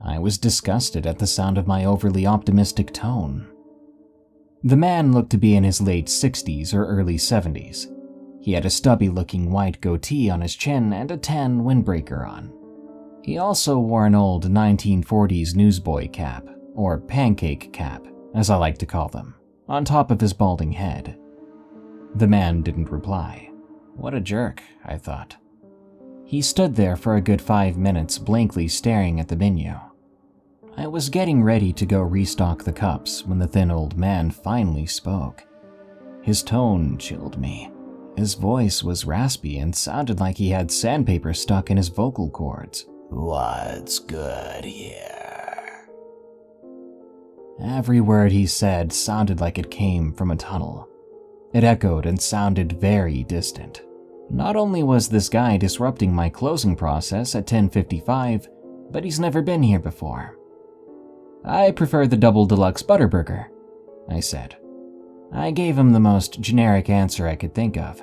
I was disgusted at the sound of my overly optimistic tone. The man looked to be in his late 60s or early 70s. He had a stubby looking white goatee on his chin and a tan windbreaker on. He also wore an old 1940s newsboy cap, or pancake cap, as I like to call them, on top of his balding head. The man didn't reply. What a jerk, I thought. He stood there for a good five minutes, blankly staring at the menu. I was getting ready to go restock the cups when the thin old man finally spoke. His tone chilled me. His voice was raspy and sounded like he had sandpaper stuck in his vocal cords. What's good here? Every word he said sounded like it came from a tunnel. It echoed and sounded very distant. Not only was this guy disrupting my closing process at 10:55, but he's never been here before. I prefer the double deluxe butterburger, I said. I gave him the most generic answer I could think of.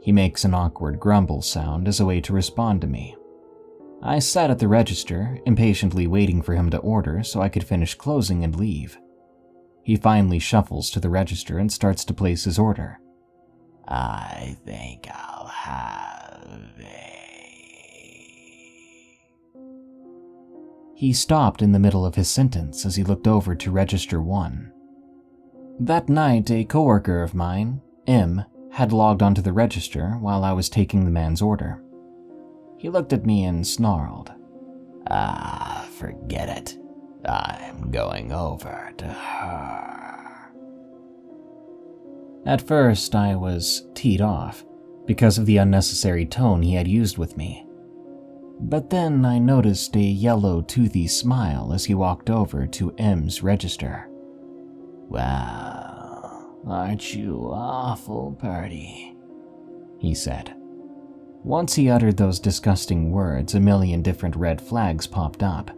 He makes an awkward grumble sound as a way to respond to me. I sat at the register, impatiently waiting for him to order so I could finish closing and leave. He finally shuffles to the register and starts to place his order. I think I'll have a He stopped in the middle of his sentence as he looked over to register one. That night, a coworker of mine, M, had logged onto the register while I was taking the man's order. He looked at me and snarled, Ah, forget it. I'm going over to her. At first, I was teed off because of the unnecessary tone he had used with me. But then I noticed a yellow, toothy smile as he walked over to M's register. Well, aren't you awful purty? He said. Once he uttered those disgusting words, a million different red flags popped up.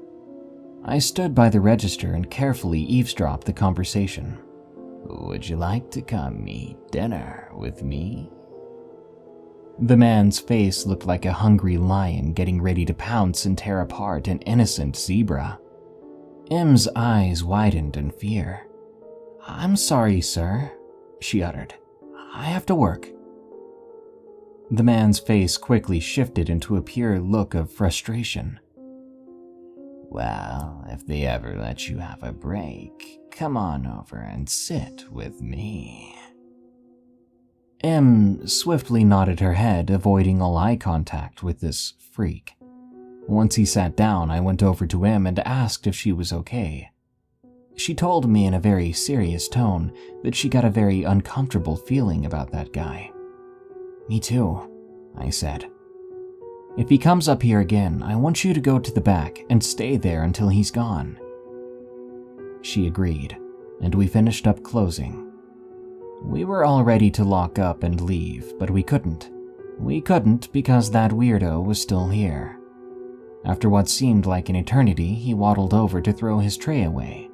I stood by the register and carefully eavesdropped the conversation. Would you like to come eat dinner with me? The man's face looked like a hungry lion getting ready to pounce and tear apart an innocent zebra. M's eyes widened in fear. I'm sorry, sir, she uttered. I have to work. The man's face quickly shifted into a pure look of frustration. Well, if they ever let you have a break, come on over and sit with me. M swiftly nodded her head, avoiding all eye contact with this freak. Once he sat down, I went over to M and asked if she was okay. She told me in a very serious tone that she got a very uncomfortable feeling about that guy. Me too, I said. If he comes up here again, I want you to go to the back and stay there until he's gone. She agreed, and we finished up closing. We were all ready to lock up and leave, but we couldn't. We couldn't because that weirdo was still here. After what seemed like an eternity, he waddled over to throw his tray away.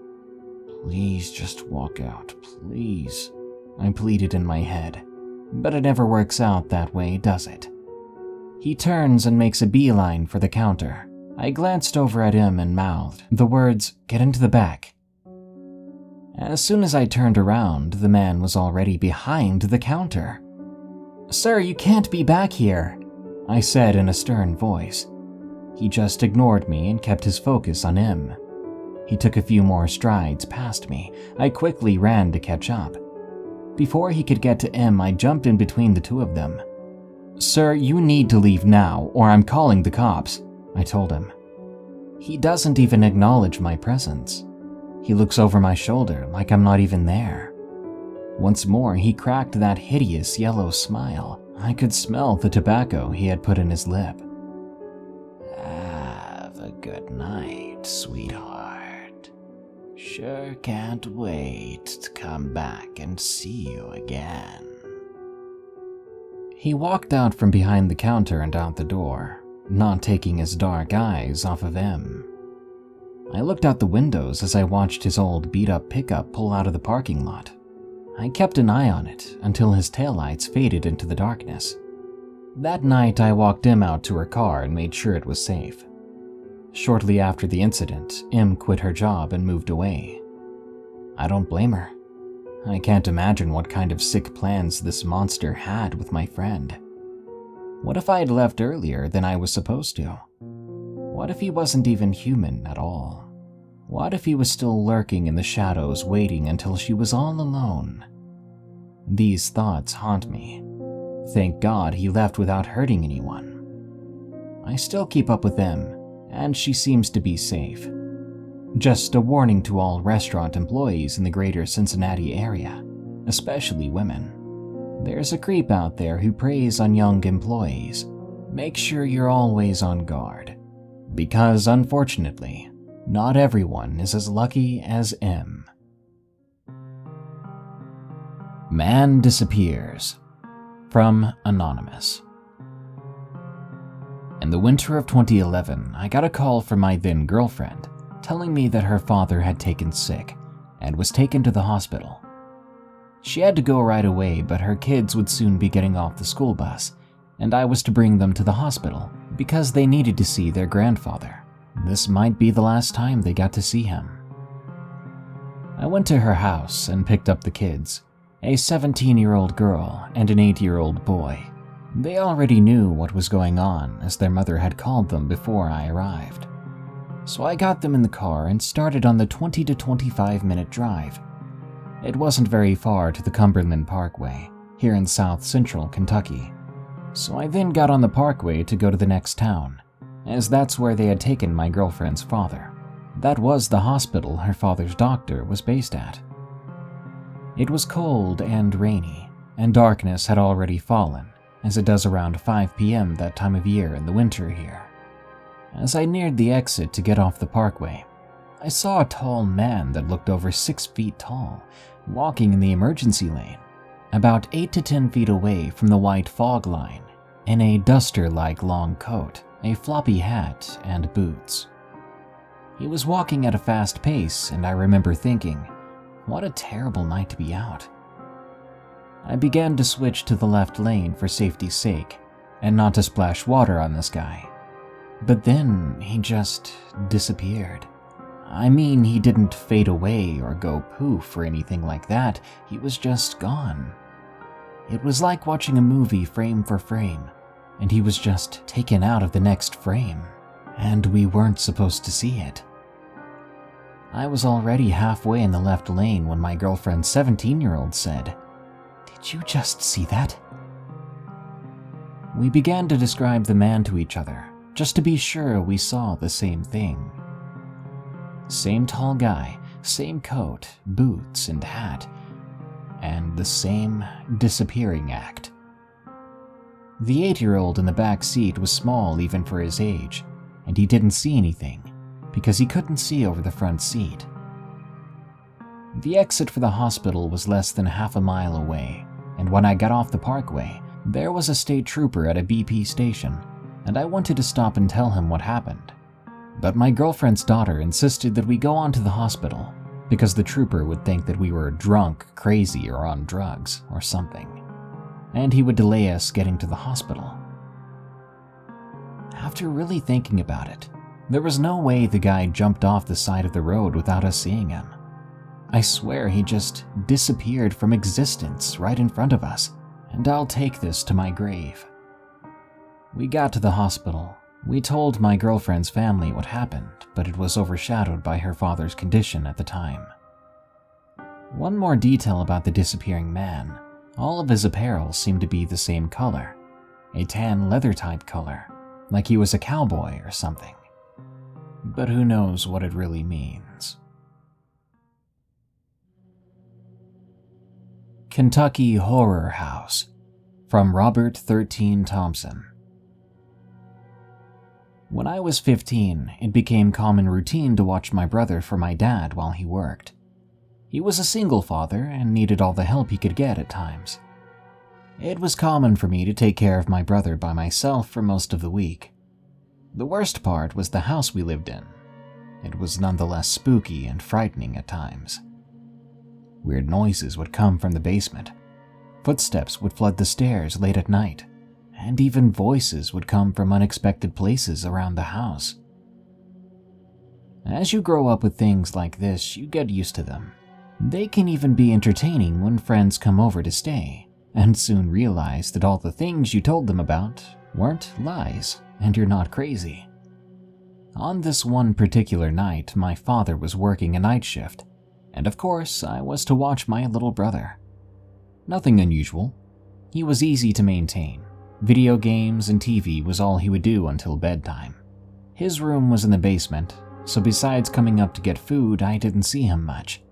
Please just walk out, please. I pleaded in my head. But it never works out that way, does it? He turns and makes a beeline for the counter. I glanced over at him and mouthed the words, Get into the back. As soon as I turned around, the man was already behind the counter. Sir, you can't be back here, I said in a stern voice. He just ignored me and kept his focus on him. He took a few more strides past me. I quickly ran to catch up. Before he could get to M, I jumped in between the two of them. Sir, you need to leave now, or I'm calling the cops, I told him. He doesn't even acknowledge my presence. He looks over my shoulder like I'm not even there. Once more, he cracked that hideous yellow smile. I could smell the tobacco he had put in his lip. Have a good night, sweetheart. Sure can't wait to come back and see you again. He walked out from behind the counter and out the door, not taking his dark eyes off of M. I looked out the windows as I watched his old beat up pickup pull out of the parking lot. I kept an eye on it until his taillights faded into the darkness. That night, I walked him out to her car and made sure it was safe. Shortly after the incident, M quit her job and moved away. I don't blame her. I can't imagine what kind of sick plans this monster had with my friend. What if I had left earlier than I was supposed to? What if he wasn't even human at all? What if he was still lurking in the shadows waiting until she was all alone? These thoughts haunt me. Thank God he left without hurting anyone. I still keep up with them, and she seems to be safe. Just a warning to all restaurant employees in the greater Cincinnati area, especially women. There's a creep out there who preys on young employees. Make sure you're always on guard because unfortunately, not everyone is as lucky as M. Man disappears. From Anonymous. In the winter of 2011, I got a call from my then girlfriend telling me that her father had taken sick and was taken to the hospital. She had to go right away, but her kids would soon be getting off the school bus, and I was to bring them to the hospital because they needed to see their grandfather. This might be the last time they got to see him. I went to her house and picked up the kids a 17 year old girl and an 8 year old boy. They already knew what was going on as their mother had called them before I arrived. So I got them in the car and started on the 20 to 25 minute drive. It wasn't very far to the Cumberland Parkway, here in south central Kentucky. So I then got on the parkway to go to the next town, as that's where they had taken my girlfriend's father. That was the hospital her father's doctor was based at. It was cold and rainy, and darkness had already fallen, as it does around 5 p.m. that time of year in the winter here. As I neared the exit to get off the parkway, I saw a tall man that looked over six feet tall walking in the emergency lane, about 8 to 10 feet away from the white fog line, in a duster like long coat, a floppy hat, and boots. He was walking at a fast pace, and I remember thinking, what a terrible night to be out. I began to switch to the left lane for safety's sake, and not to splash water on this guy. But then he just disappeared. I mean, he didn't fade away or go poof or anything like that, he was just gone. It was like watching a movie frame for frame, and he was just taken out of the next frame, and we weren't supposed to see it. I was already halfway in the left lane when my girlfriend's 17 year old said, Did you just see that? We began to describe the man to each other, just to be sure we saw the same thing. Same tall guy, same coat, boots, and hat, and the same disappearing act. The eight year old in the back seat was small even for his age, and he didn't see anything because he couldn't see over the front seat. The exit for the hospital was less than half a mile away, and when I got off the parkway, there was a state trooper at a BP station, and I wanted to stop and tell him what happened. But my girlfriend's daughter insisted that we go on to the hospital because the trooper would think that we were drunk, crazy, or on drugs or something, and he would delay us getting to the hospital. After really thinking about it, there was no way the guy jumped off the side of the road without us seeing him. I swear he just disappeared from existence right in front of us, and I'll take this to my grave. We got to the hospital, we told my girlfriend's family what happened, but it was overshadowed by her father's condition at the time. One more detail about the disappearing man all of his apparel seemed to be the same color a tan leather type color, like he was a cowboy or something. But who knows what it really means. Kentucky Horror House from Robert 13 Thompson. When I was 15, it became common routine to watch my brother for my dad while he worked. He was a single father and needed all the help he could get at times. It was common for me to take care of my brother by myself for most of the week. The worst part was the house we lived in. It was nonetheless spooky and frightening at times. Weird noises would come from the basement. Footsteps would flood the stairs late at night and even voices would come from unexpected places around the house. As you grow up with things like this, you get used to them. They can even be entertaining when friends come over to stay, and soon realize that all the things you told them about weren't lies, and you're not crazy. On this one particular night, my father was working a night shift, and of course, I was to watch my little brother. Nothing unusual. He was easy to maintain, Video games and TV was all he would do until bedtime. His room was in the basement, so besides coming up to get food, I didn't see him much.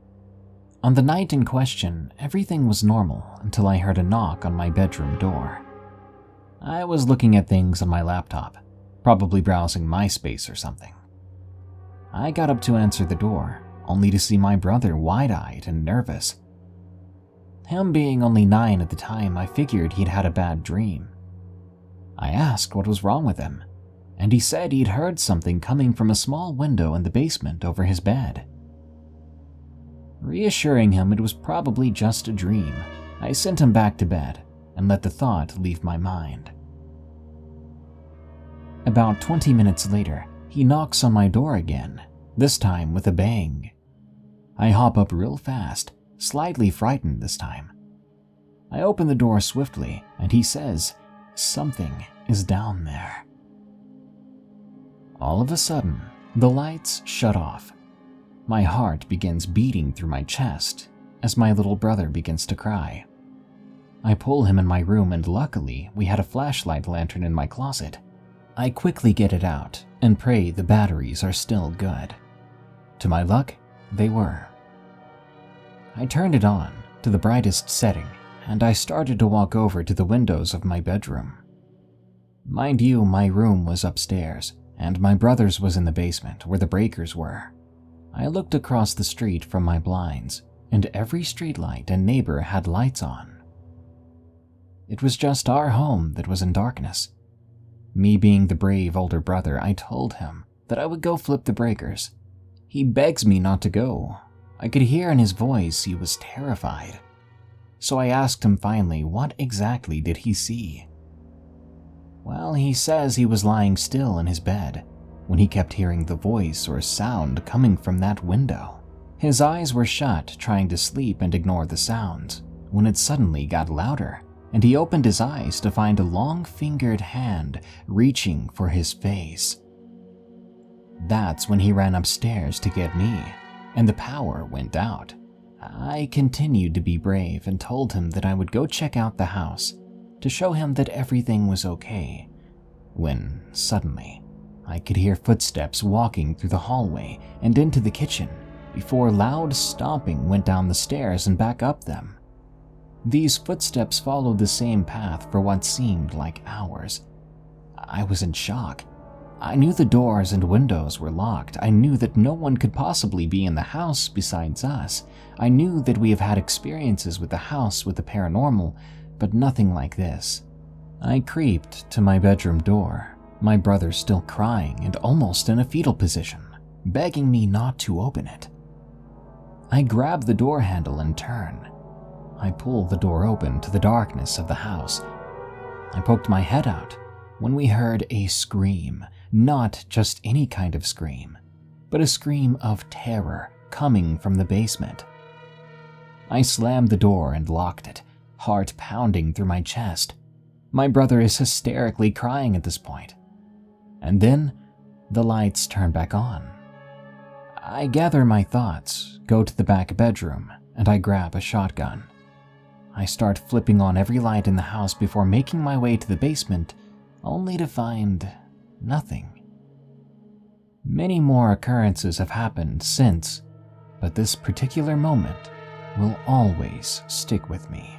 On the night in question, everything was normal until I heard a knock on my bedroom door. I was looking at things on my laptop, probably browsing MySpace or something. I got up to answer the door, only to see my brother wide eyed and nervous. Him being only nine at the time, I figured he'd had a bad dream I asked what was wrong with him, and he said he'd heard something coming from a small window in the basement over his bed. Reassuring him it was probably just a dream, I sent him back to bed and let the thought leave my mind. About 20 minutes later, he knocks on my door again, this time with a bang. I hop up real fast, slightly frightened this time. I open the door swiftly, and he says, Something is down there. All of a sudden, The lights shut off. My heart begins beating through my chest as my little brother begins to cry. I pull him in my room, and luckily, we had a flashlight lantern in my closet. I quickly get it out and pray the batteries are still good. To my luck, they were. I turned it on to the brightest setting and I started to walk over to the windows of my bedroom. Mind you, my room was upstairs, and my brother's was in the basement where the breakers were. I looked across the street from my blinds, and every streetlight and neighbor had lights on. It was just our home that was in darkness. Me being the brave older brother, I told him that I would go flip the breakers. He begs me not to go. I could hear in his voice he was terrified so I asked him finally what exactly did he see. Well, he says he was lying still in his bed when he kept hearing the voice or sound coming from that window. His eyes were shut, trying to sleep and ignore the sounds, when it suddenly got louder, and he opened his eyes to find a long fingered hand reaching for his face. That's when he ran upstairs to get me, and the power went out. I continued to be brave and told him that I would go check out the house to show him that everything was okay. When suddenly, I could hear footsteps walking through the hallway and into the kitchen before loud stomping went down the stairs and back up them. These footsteps followed the same path for what seemed like hours. I was in shock. I knew the doors and windows were locked. I knew that no one could possibly be in the house besides us. I knew that we have had experiences with the house with the paranormal, but nothing like this. I creeped to my bedroom door, my brother still crying and almost in a fetal position, begging me not to open it. I grab the door handle and turn. I pull the door open to the darkness of the house. I poked my head out when we heard a scream not just any kind of scream, but a scream of terror coming from the basement. I slammed the door and locked it, heart pounding through my chest. My brother is hysterically crying at this point. And then the lights turn back on. I gather my thoughts, go to the back bedroom, and I grab a shotgun. I start flipping on every light in the house before making my way to the basement, only to find nothing. Many more occurrences have happened since, but this particular moment will always stick with me.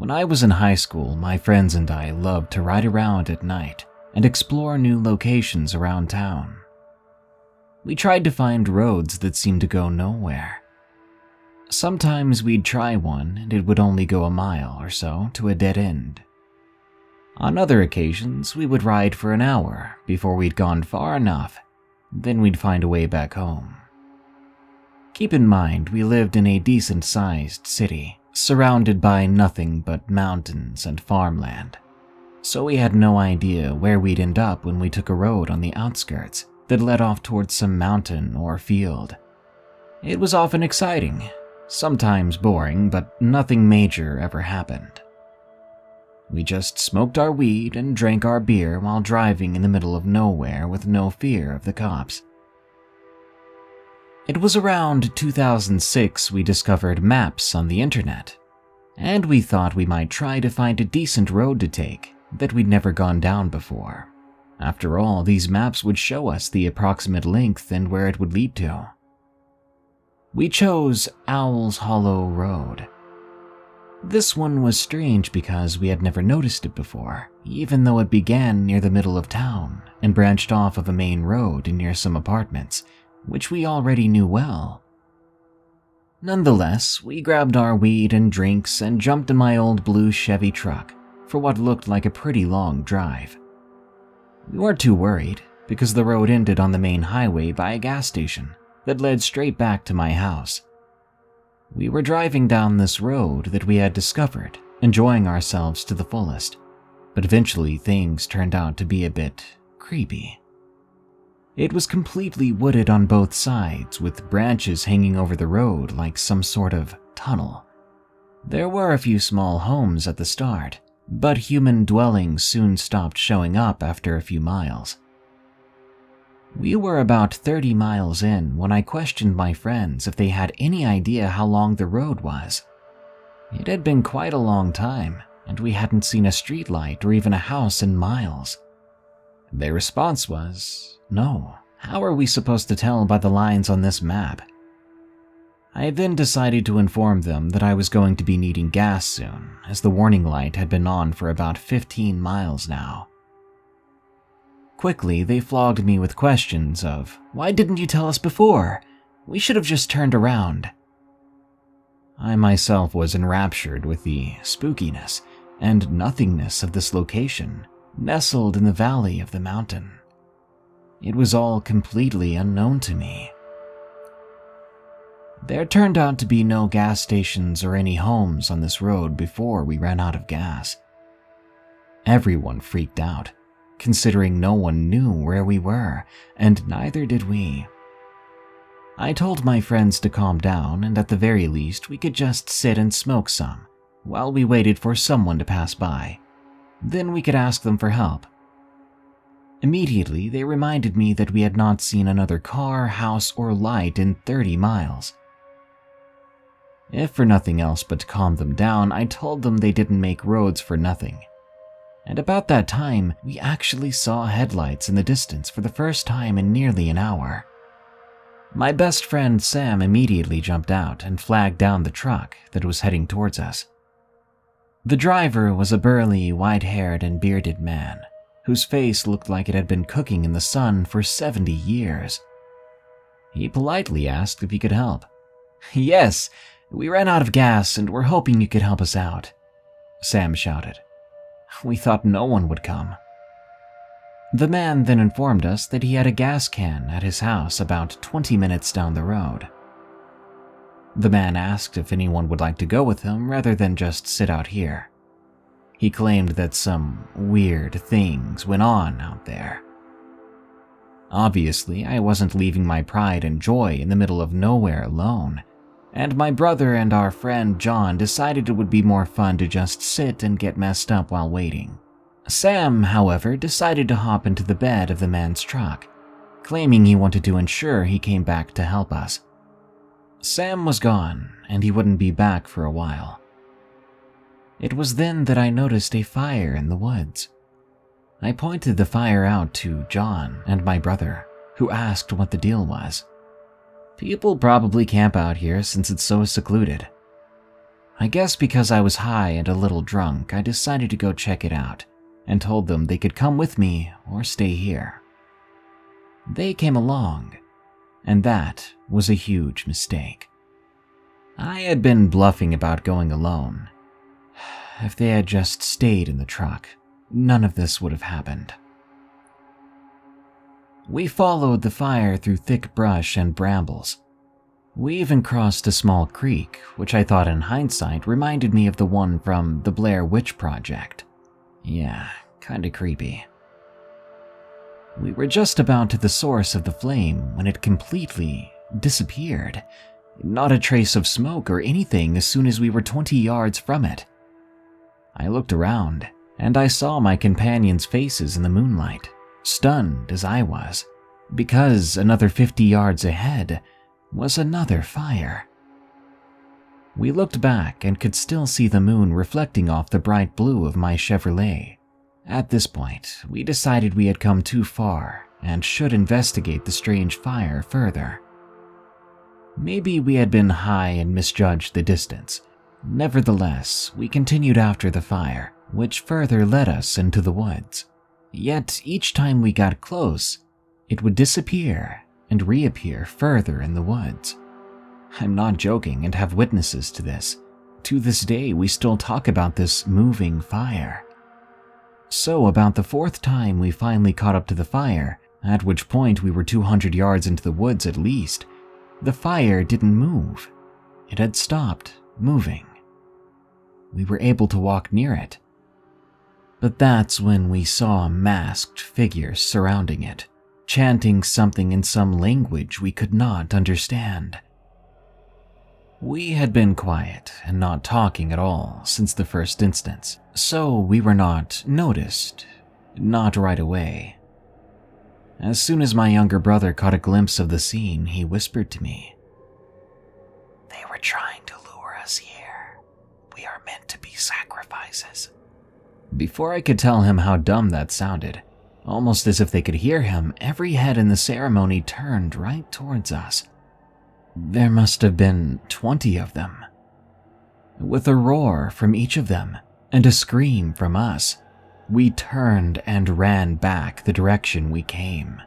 When I was in high school, my friends and I loved to ride around at night and explore new locations around town. We tried to find roads that seemed to go nowhere. Sometimes we'd try one and it would only go a mile or so to a dead end. On other occasions, we would ride for an hour before we'd gone far enough, then we'd find a way back home. Keep in mind, we lived in a decent sized city, surrounded by nothing but mountains and farmland. So we had no idea where we'd end up when we took a road on the outskirts that led off towards some mountain or field. It was often exciting, sometimes boring, but nothing major ever happened. We just smoked our weed and drank our beer while driving in the middle of nowhere with no fear of the cops. It was around 2006 we discovered maps on the internet. and we thought we might try to find a decent road to take that we'd never gone down before. After all, these maps would show us the approximate length and where it would lead to. We chose Owl's Hollow Road. This one was strange because we had never noticed it before, even though it began near the middle of town and branched off of a main road near some apartments, which we already knew well. Nonetheless, we grabbed our weed and drinks and jumped in my old blue Chevy truck for what looked like a pretty long drive. We weren't too worried because the road ended on the main highway by a gas station that led straight back to my house. We were driving down this road that we had discovered, enjoying ourselves to the fullest, but eventually things turned out to be a bit creepy. It was completely wooded on both sides, with branches hanging over the road like some sort of tunnel. There were a few small homes at the start, but human dwellings soon stopped showing up after a few miles. We were about 30 miles in when I questioned my friends if they had any idea how long the road was. It had been quite a long time, and we hadn't seen a streetlight or even a house in miles. Their response was, No, how are we supposed to tell by the lines on this map? I then decided to inform them that I was going to be needing gas soon, as the warning light had been on for about 15 miles now. Quickly, they flogged me with questions of, Why didn't you tell us before? We should have just turned around. I myself was enraptured with the spookiness and nothingness of this location, nestled in the valley of the mountain. It was all completely unknown to me. There turned out to be no gas stations or any homes on this road before we ran out of gas. Everyone freaked out, considering no one knew where we were, and neither did we. I told my friends to calm down, and at the very least, we could just sit and smoke some while we waited for someone to pass by. Then we could ask them for help. Immediately, they reminded me that we had not seen another car, house, or light in 30 miles. If for nothing else but to calm them down, I told them they didn't make roads for nothing. And about that time, we actually saw headlights in the distance for the first time in nearly an hour. My best friend Sam immediately jumped out and flagged down the truck that was heading towards us. The driver was a burly, white haired, and bearded man whose face looked like it had been cooking in the sun for 70 years. He politely asked if he could help. Yes, we ran out of gas and we're hoping you could help us out, Sam shouted. We thought no one would come. The man then informed us that he had a gas can at his house about 20 minutes down the road. The man asked if anyone would like to go with him rather than just sit out here. He claimed that some weird things went on out there. Obviously, I wasn't leaving my pride and joy in the middle of nowhere alone, and my brother and our friend John decided it would be more fun to just sit and get messed up while waiting. Sam, however, decided to hop into the bed of the man's truck, claiming he wanted to ensure he came back to help us. Sam was gone, and he wouldn't be back for a while. It was then that I noticed a fire in the woods. I pointed the fire out to John and my brother, who asked what the deal was. People probably camp out here since it's so secluded. I guess because I was high and a little drunk, I decided to go check it out and told them they could come with me or stay here. They came along, and that was a huge mistake. I had been bluffing about going alone. If they had just stayed in the truck, none of this would have happened. We followed the fire through thick brush and brambles. We even crossed a small creek, which I thought in hindsight reminded me of the one from the Blair Witch Project. Yeah, kinda creepy. We were just about to the source of the flame when it completely disappeared. Not a trace of smoke or anything as soon as we were 20 yards from it. I looked around, and I saw my companions' faces in the moonlight stunned as I was, because another 50 yards ahead was another fire. We looked back and could still see the moon reflecting off the bright blue of my Chevrolet. At this point, we decided we had come too far and should investigate the strange fire further. Maybe we had been high and misjudged the distance. Nevertheless, we continued after the fire, which further led us into the woods. Yet each time we got close, it would disappear and reappear further in the woods. I'm not joking and have witnesses to this. To this day, we still talk about this moving fire. So, about the fourth time we finally caught up to the fire, at which point we were 200 yards into the woods at least, the fire didn't move. It had stopped moving. We were able to walk near it. But that's when we saw a masked figures surrounding it, chanting something in some language we could not understand. We had been quiet and not talking at all since the first instance, so we were not noticed, not right away. As soon as my younger brother caught a glimpse of the scene, he whispered to me, They were trying to lure us here. We are meant to be sacrifices. Before I could tell him how dumb that sounded, almost as if they could hear him, every head in the ceremony turned right towards us. There must have been 20 of them. With a roar from each of them and a scream from us, we turned and ran back the direction we came.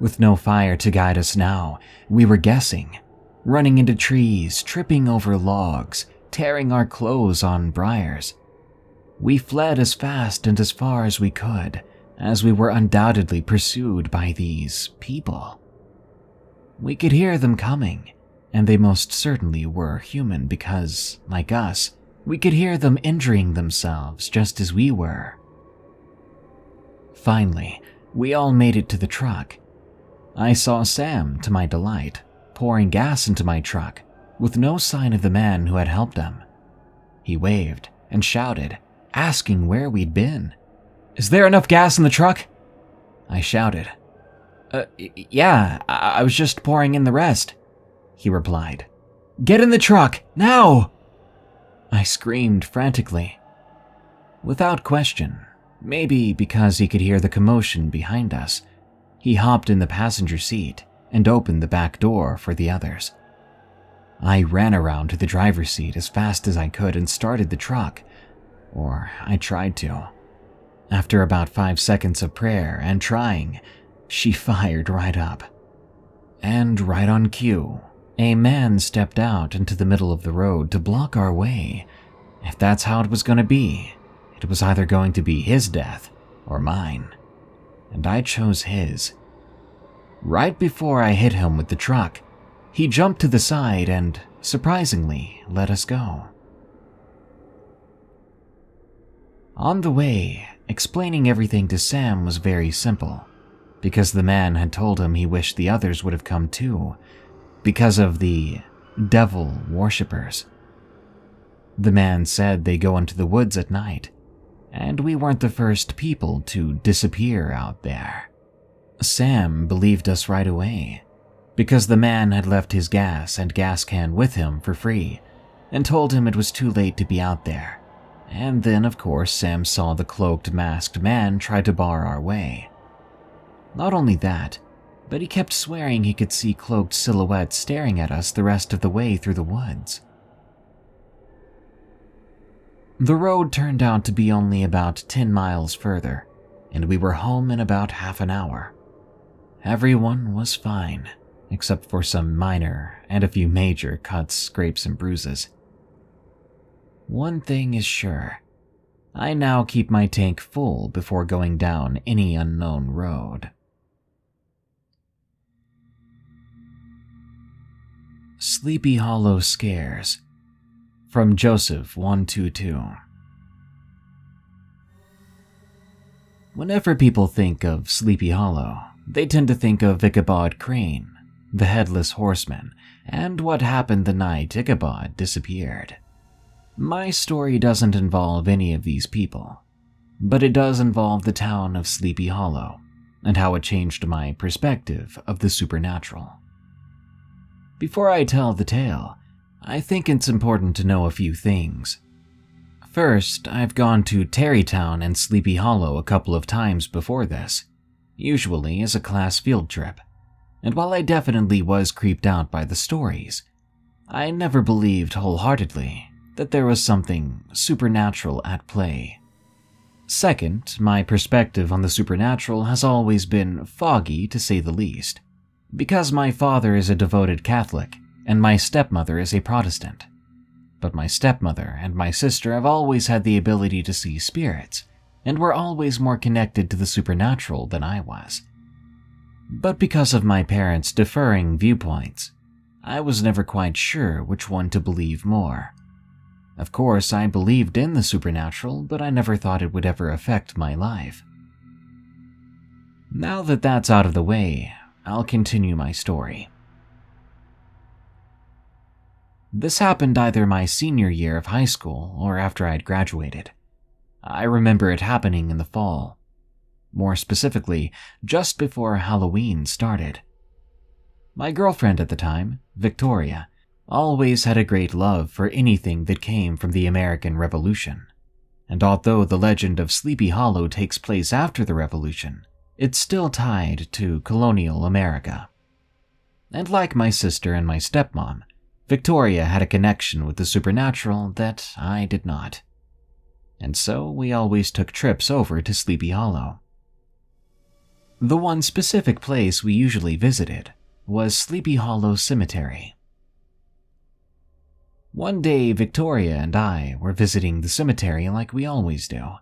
With no fire to guide us now, we were guessing, running into trees, tripping over logs, tearing our clothes on briars. We fled as fast and as far as we could, as we were undoubtedly pursued by these people. We could hear them coming, and they most certainly were human because, like us, we could hear them injuring themselves just as we were. Finally, we all made it to the truck. I saw Sam, to my delight, pouring gas into my truck, with no sign of the man who had helped them. He waved and shouted, asking where we'd been. Is there enough gas in the truck? I shouted. Uh, yeah, I-, I was just pouring in the rest, he replied. Get in the truck, now! I screamed frantically. Without question, Maybe because he could hear the commotion behind us, he hopped in the passenger seat and opened the back door for the others. I ran around to the driver's seat as fast as I could and started the truck, or I tried to. After about five seconds of prayer and trying, she [laughs] fired right up. And right on cue, a man stepped out into the middle of the road to block our way. If that's how it was going to be, it was either going to be his death or mine, and I chose his. Right before I hit him with the truck, he jumped to the side and, surprisingly, let us go. On the way, explaining everything to Sam was very simple, because the man had told him he wished the others would have come too, because of the devil worshippers. The man said they go into the woods at night and we weren't the first people to disappear out there. Sam believed us right away, because the man had left his gas and gas can with him for free, and told him it was too late to be out there. And then, of course, Sam saw the cloaked, masked man try to bar our way. Not only that, but he kept swearing he could see cloaked silhouettes staring at us the rest of the way through the woods. The road turned out to be only about 10 miles further, and we were home in about half an hour. Everyone was fine, except for some minor and a few major cuts, scrapes, and bruises. One thing is sure I now keep my tank full before going down any unknown road. Sleepy Hollow Scares from Joseph 122. Whenever people think of Sleepy Hollow, they tend to think of Ichabod Crane, the headless horseman, and what happened the night Ichabod disappeared. My story doesn't involve any of these people, but it does involve the town of Sleepy Hollow and how it changed my perspective of the supernatural. Before I tell the tale, I think it's important to know a few things. First, I've gone to Tarrytown and Sleepy Hollow a couple of times before this, usually as a class field trip. And while I definitely was creeped out by the stories, I never believed wholeheartedly that there was something supernatural at play. Second, my perspective on the supernatural has always been foggy to say the least, because my father is a devoted Catholic and my stepmother is a Protestant. But my stepmother and my sister have always had the ability to see spirits, and were always more connected to the supernatural than I was. But because of my parents' differing viewpoints, I was never quite sure which one to believe more. Of course, I believed in the supernatural, but I never thought it would ever affect my life. Now that that's out of the way, I'll continue my story. This happened either my senior year of high school or after I'd graduated. I remember it happening in the fall. More specifically, just before Halloween started. My girlfriend at the time, Victoria, always had a great love for anything that came from the American Revolution. And although the legend of Sleepy Hollow takes place after the Revolution, it's still tied to colonial America. And like my sister and my stepmom, Victoria had a connection with the supernatural that I did not. And so we always took trips over to Sleepy Hollow. The one specific place we usually visited was Sleepy Hollow Cemetery. One day, Victoria and I were visiting the cemetery like we always do.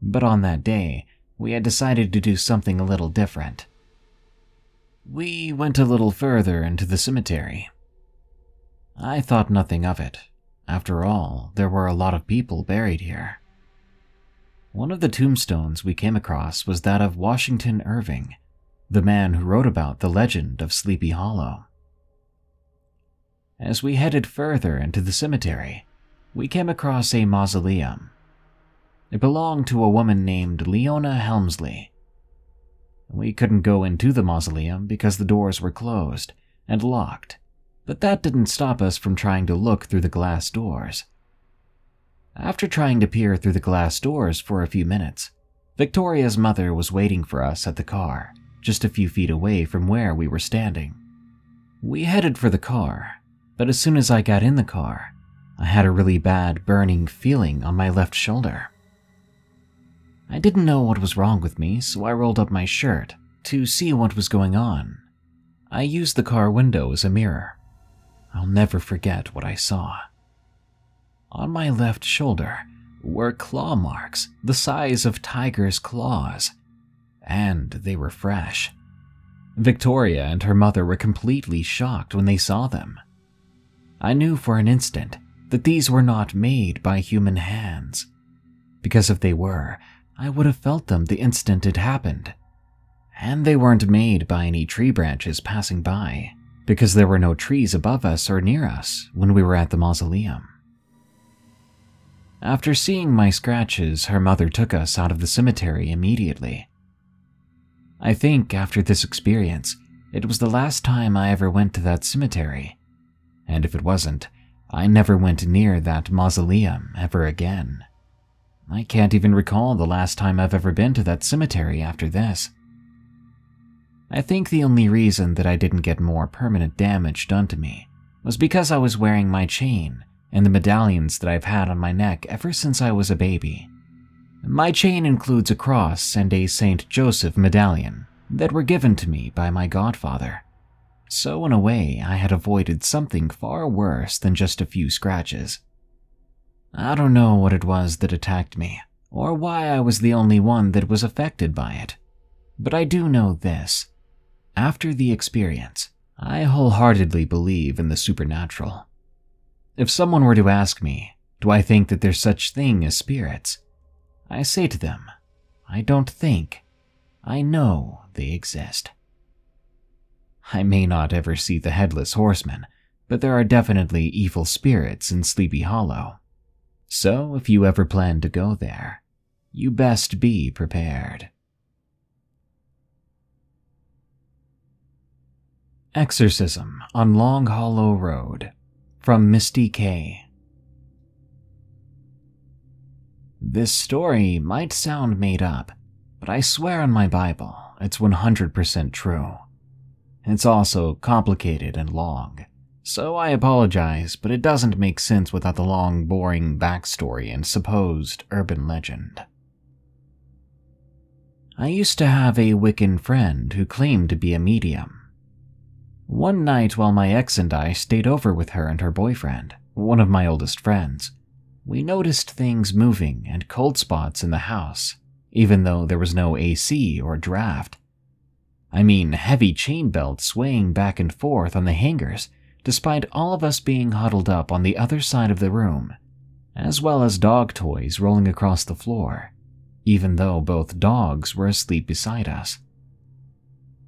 But on that day, we had decided to do something a little different. We went a little further into the cemetery I thought nothing of it. After all, there were a lot of people buried here. One of the tombstones we came across was that of Washington Irving, the man who wrote about the legend of Sleepy Hollow. As we headed further into the cemetery, we came across a mausoleum. It belonged to a woman named Leona Helmsley. We couldn't go into the mausoleum because the doors were closed and locked, but that didn't stop us from trying to look through the glass doors. After trying to peer through the glass doors for a few minutes, Victoria's mother was waiting for us at the car, just a few feet away from where we were standing. We headed for the car, but as soon as I got in the car, I had a really bad burning feeling on my left shoulder. I didn't know what was wrong with me, so I rolled up my shirt to see what was going on. I used the car window as a mirror I'll never forget what I saw. On my left shoulder were claw marks the size of tiger's claws, and they were fresh. Victoria and her mother were completely shocked when they saw them. I knew for an instant that these were not made by human hands, because if they were, I would have felt them the instant it happened. And they weren't made by any tree branches passing by because there were no trees above us or near us when we were at the mausoleum. After seeing my scratches, her mother took us out of the cemetery immediately. I think after this experience, it was the last time I ever went to that cemetery, and if it wasn't, I never went near that mausoleum ever again. I can't even recall the last time I've ever been to that cemetery after this. I think the only reason that I didn't get more permanent damage done to me was because I was wearing my chain and the medallions that I've had on my neck ever since I was a baby. My chain includes a cross and a St. Joseph medallion that were given to me by my godfather. So, in a way, I had avoided something far worse than just a few scratches. I don't know what it was that attacked me, or why I was the only one that was affected by it, but I do know this after the experience, I wholeheartedly believe in the supernatural. If someone were to ask me, do I think that there's such thing as spirits? I say to them, I don't think. I know they exist. I may not ever see the headless horseman, but there are definitely evil spirits in Sleepy Hollow. So if you ever plan to go there, you best be prepared. Exorcism on Long Hollow Road from Misty K. This story might sound made up, but I swear on my Bible, it's 100% true. It's also complicated and long, so I apologize, but it doesn't make sense without the long, boring backstory and supposed urban legend. I used to have a Wiccan friend who claimed to be a medium. One night while my ex and I stayed over with her and her boyfriend, one of my oldest friends, we noticed things moving and cold spots in the house, even though there was no AC or draft. I mean, heavy chain belts swaying back and forth on the hangers, despite all of us being huddled up on the other side of the room, as well as dog toys rolling across the floor, even though both dogs were asleep beside us.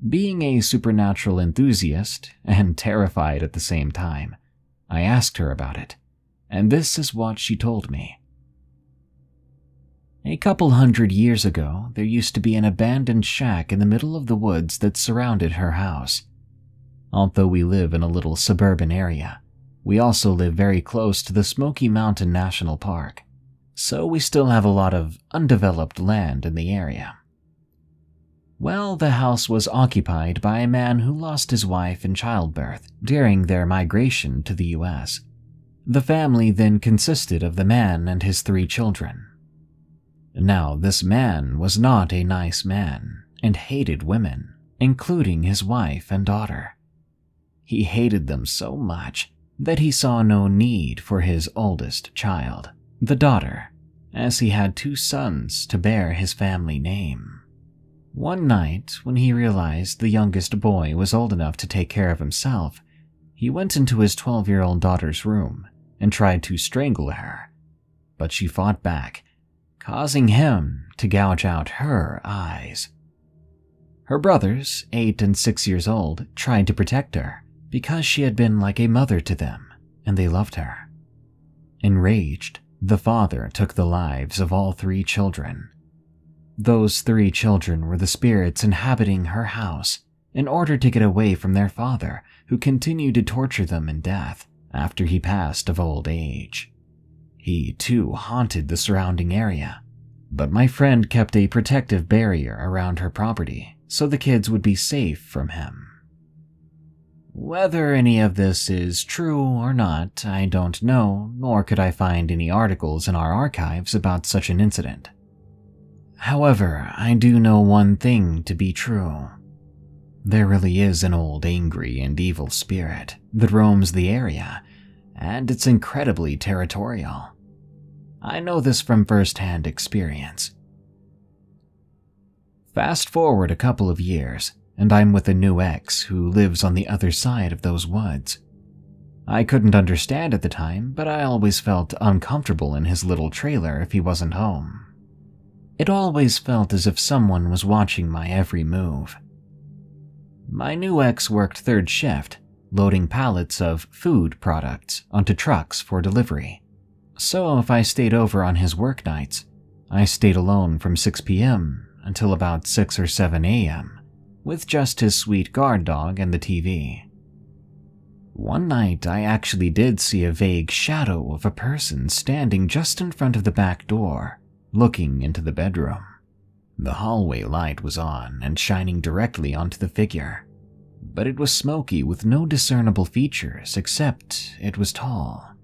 Being a supernatural enthusiast and terrified at the same time, I asked her about it, and this is what she told me. A couple hundred years ago, there used to be an abandoned shack in the middle of the woods that surrounded her house. Although we live in a little suburban area, we also live very close to the Smoky Mountain National Park, so we still have a lot of undeveloped land in the area. Well, the house was occupied by a man who lost his wife in childbirth during their migration to the US. The family then consisted of the man and his three children, now, this man was not a nice man and hated women, including his wife and daughter. He hated them so much that he saw no need for his oldest child, the daughter, as he had two sons to bear his family name. One night, when he realized the youngest boy was old enough to take care of himself, he went into his 12 year old daughter's room and tried to strangle her. But she fought back causing him to gouge out her eyes. Her brothers, eight and six years old, tried to protect her because she had been like a mother to them and they loved her. Enraged, the father took the lives of all three children. Those three children were the spirits inhabiting her house in order to get away from their father, who continued to torture them in death after he passed of old age. He too haunted the surrounding area, but my friend kept a protective barrier around her property so the kids would be safe from him. Whether any of this is true or not, I don't know, nor could I find any articles in our archives about such an incident. However, I do know one thing to be true. There really is an old angry and evil spirit that roams the area, and it's incredibly territorial. I know this from first-hand experience. Fast forward a couple of years, and I'm with a new ex who lives on the other side of those woods. I couldn't understand at the time, but I always felt uncomfortable in his little trailer if he wasn't home. It always felt as if someone was watching my every move. My new ex worked third shift, loading pallets of food products onto trucks for delivery. So if I stayed over on his work nights, I stayed alone from 6 p.m. until about 6 or 7 a.m., with just his sweet guard dog and the TV. One night, I actually did see a vague shadow of a person standing just in front of the back door, looking into the bedroom. The hallway light was on and shining directly onto the figure, but it was smoky with no discernible features except it was tall.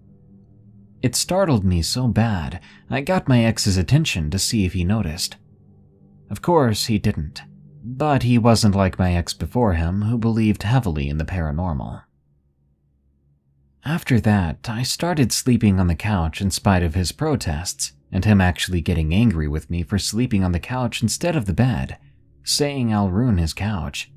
It startled me so bad, I got my ex's attention to see if he noticed. Of course, he didn't, but he wasn't like my ex before him, who believed heavily in the paranormal. After that, I started sleeping on the couch in spite of his protests, and him actually getting angry with me for sleeping on the couch instead of the bed, saying I'll ruin his couch.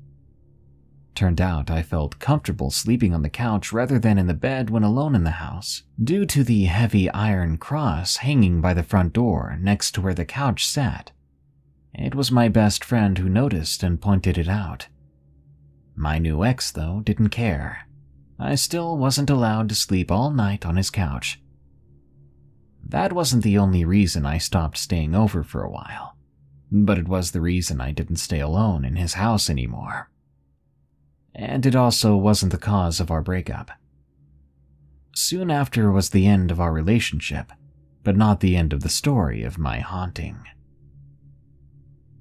Turned out I felt comfortable sleeping on the couch rather than in the bed when alone in the house, due to the heavy iron cross hanging by the front door next to where the couch sat. It was my best friend who noticed and pointed it out. My new ex, though, didn't care. I still wasn't allowed to sleep all night on his couch. That wasn't the only reason I stopped staying over for a while, but it was the reason I didn't stay alone in his house anymore and it also wasn't the cause of our breakup. Soon after was the end of our relationship, but not the end of the story of my haunting.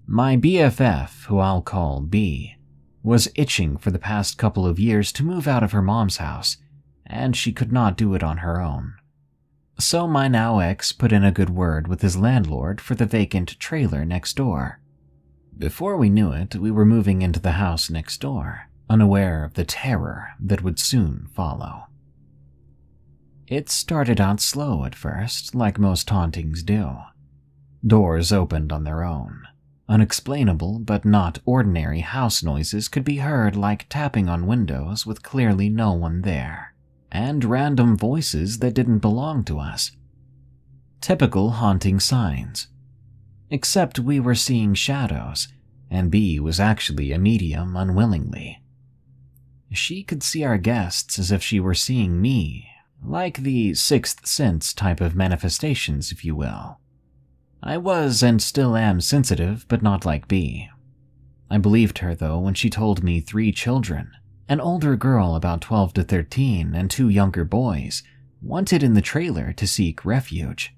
My BFF, who I'll call B, was itching for the past couple of years to move out of her mom's house, and she could not do it on her own. So my now ex put in a good word with his landlord for the vacant trailer next door. Before we knew it, we were moving into the house next door, unaware of the terror that would soon follow. It started out slow at first, like most hauntings do. Doors opened on their own. Unexplainable but not ordinary house noises could be heard like tapping on windows with clearly no one there, and random voices that didn't belong to us. Typical haunting signs. Except we were seeing shadows, and B was actually a medium unwillingly. She could see our guests as if she were seeing me, like the sixth sense type of manifestations, if you will. I was and still am sensitive, but not like B. I believed her, though, when she told me three children an older girl about 12 to 13 and two younger boys wanted in the trailer to seek refuge.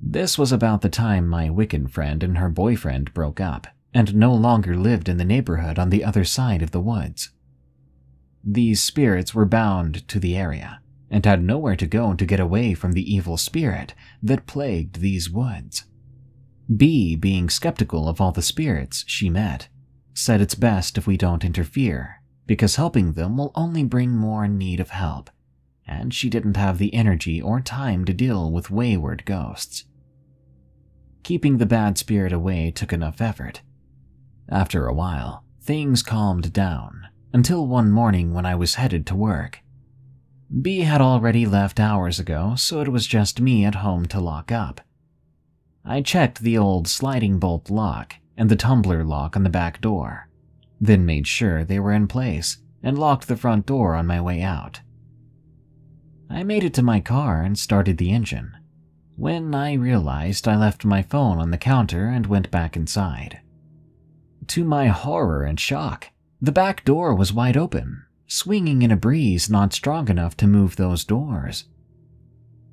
This was about the time my Wiccan friend and her boyfriend broke up and no longer lived in the neighborhood on the other side of the woods. These spirits were bound to the area and had nowhere to go to get away from the evil spirit that plagued these woods. B, being skeptical of all the spirits she met, said it's best if we don't interfere, because helping them will only bring more need of help, and she didn't have the energy or time to deal with wayward ghosts. Keeping the bad spirit away took enough effort. After a while, things calmed down, until one morning when I was headed to work. B had already left hours ago, so it was just me at home to lock up. I checked the old sliding bolt lock and the tumbler lock on the back door, then made sure they were in place and locked the front door on my way out. I made it to my car and started the engine when I realized I left my phone on the counter and went back inside. To my horror and shock, the back door was wide open swinging in a breeze not strong enough to move those doors.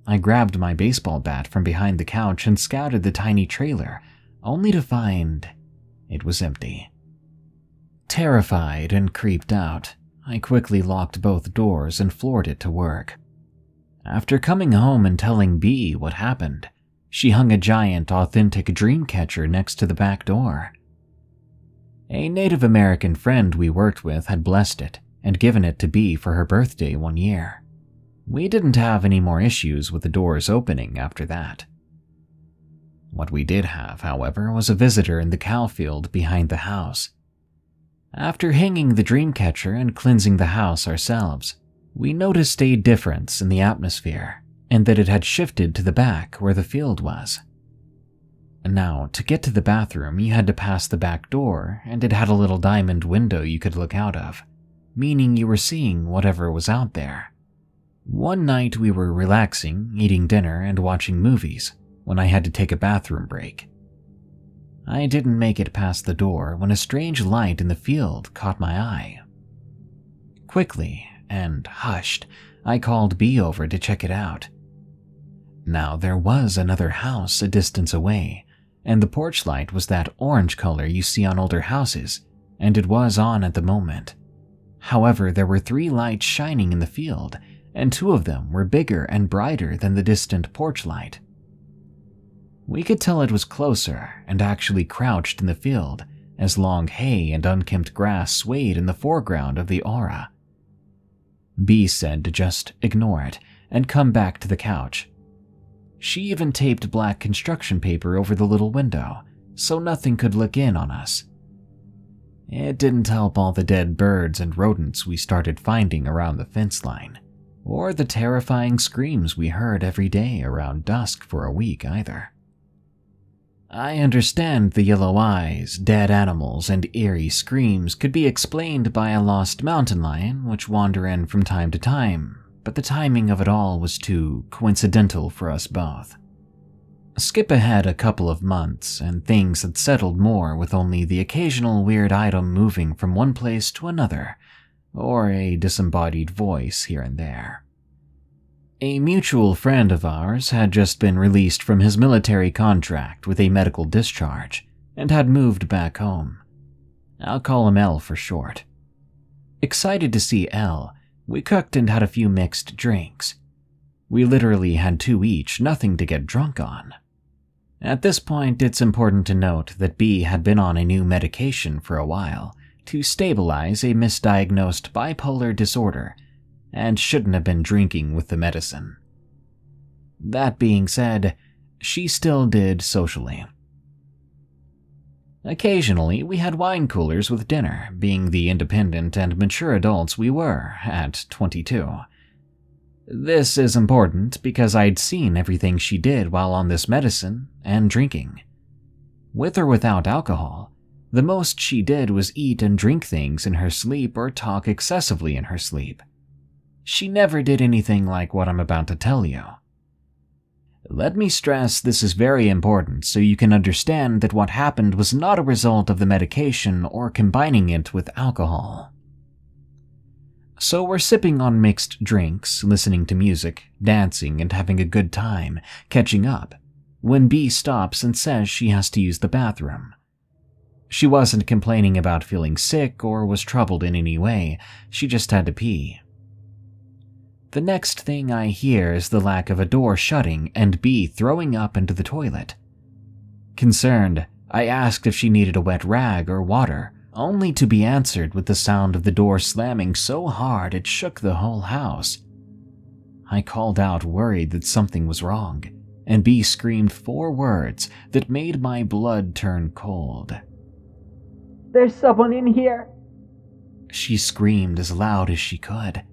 I grabbed my baseball bat from behind the couch and scouted the tiny trailer, only to find it was empty. Terrified and creeped out, I quickly locked both doors and floored it to work. After coming home and telling B what happened, she hung a giant authentic dream catcher next to the back door. A Native American friend we worked with had blessed it, and given it to B for her birthday one year. We didn't have any more issues with the doors opening after that. What we did have, however, was a visitor in the cow field behind the house. After hanging the dream catcher and cleansing the house ourselves, we noticed a difference in the atmosphere and that it had shifted to the back where the field was. Now, to get to the bathroom, you had to pass the back door, and it had a little diamond window you could look out of meaning you were seeing whatever was out there. One night we were relaxing, eating dinner, and watching movies when I had to take a bathroom break. I didn't make it past the door when a strange light in the field caught my eye. Quickly and hushed, I called B over to check it out. Now, there was another house a distance away, and the porch light was that orange color you see on older houses, and it was on at the moment. However, there were three lights shining in the field, and two of them were bigger and brighter than the distant porch light. We could tell it was closer and actually crouched in the field as long hay and unkempt grass swayed in the foreground of the aura. B said to just ignore it and come back to the couch. She even taped black construction paper over the little window so nothing could look in on us. It didn't help all the dead birds and rodents we started finding around the fence line, or the terrifying screams we heard every day around dusk for a week either. I understand the yellow eyes, dead animals, and eerie screams could be explained by a lost mountain lion which wander in from time to time, but the timing of it all was too coincidental for us both. Skip ahead a couple of months, and things had settled more with only the occasional weird item moving from one place to another, or a disembodied voice here and there. A mutual friend of ours had just been released from his military contract with a medical discharge and had moved back home. I'll call him L for short. Excited to see L, we cooked and had a few mixed drinks. We literally had two each, nothing to get drunk on. At this point, it's important to note that B had been on a new medication for a while to stabilize a misdiagnosed bipolar disorder and shouldn't have been drinking with the medicine. That being said, she still did socially. Occasionally, we had wine coolers with dinner, being the independent and mature adults we were at 22. This is important because I'd seen everything she did while on this medicine and drinking. With or without alcohol, the most she did was eat and drink things in her sleep or talk excessively in her sleep. She never did anything like what I'm about to tell you. Let me stress this is very important so you can understand that what happened was not a result of the medication or combining it with alcohol. So we're sipping on mixed drinks, listening to music, dancing, and having a good time, catching up, when B stops and says she has to use the bathroom. She wasn't complaining about feeling sick or was troubled in any way, she just had to pee. The next thing I hear is the lack of a door shutting and B throwing up into the toilet. Concerned, I asked if she needed a wet rag or water, only to be answered with the sound of the door slamming so hard it shook the whole house. I called out, worried that something was wrong, and B screamed four words that made my blood turn cold. There's someone in here! She screamed as loud as she could.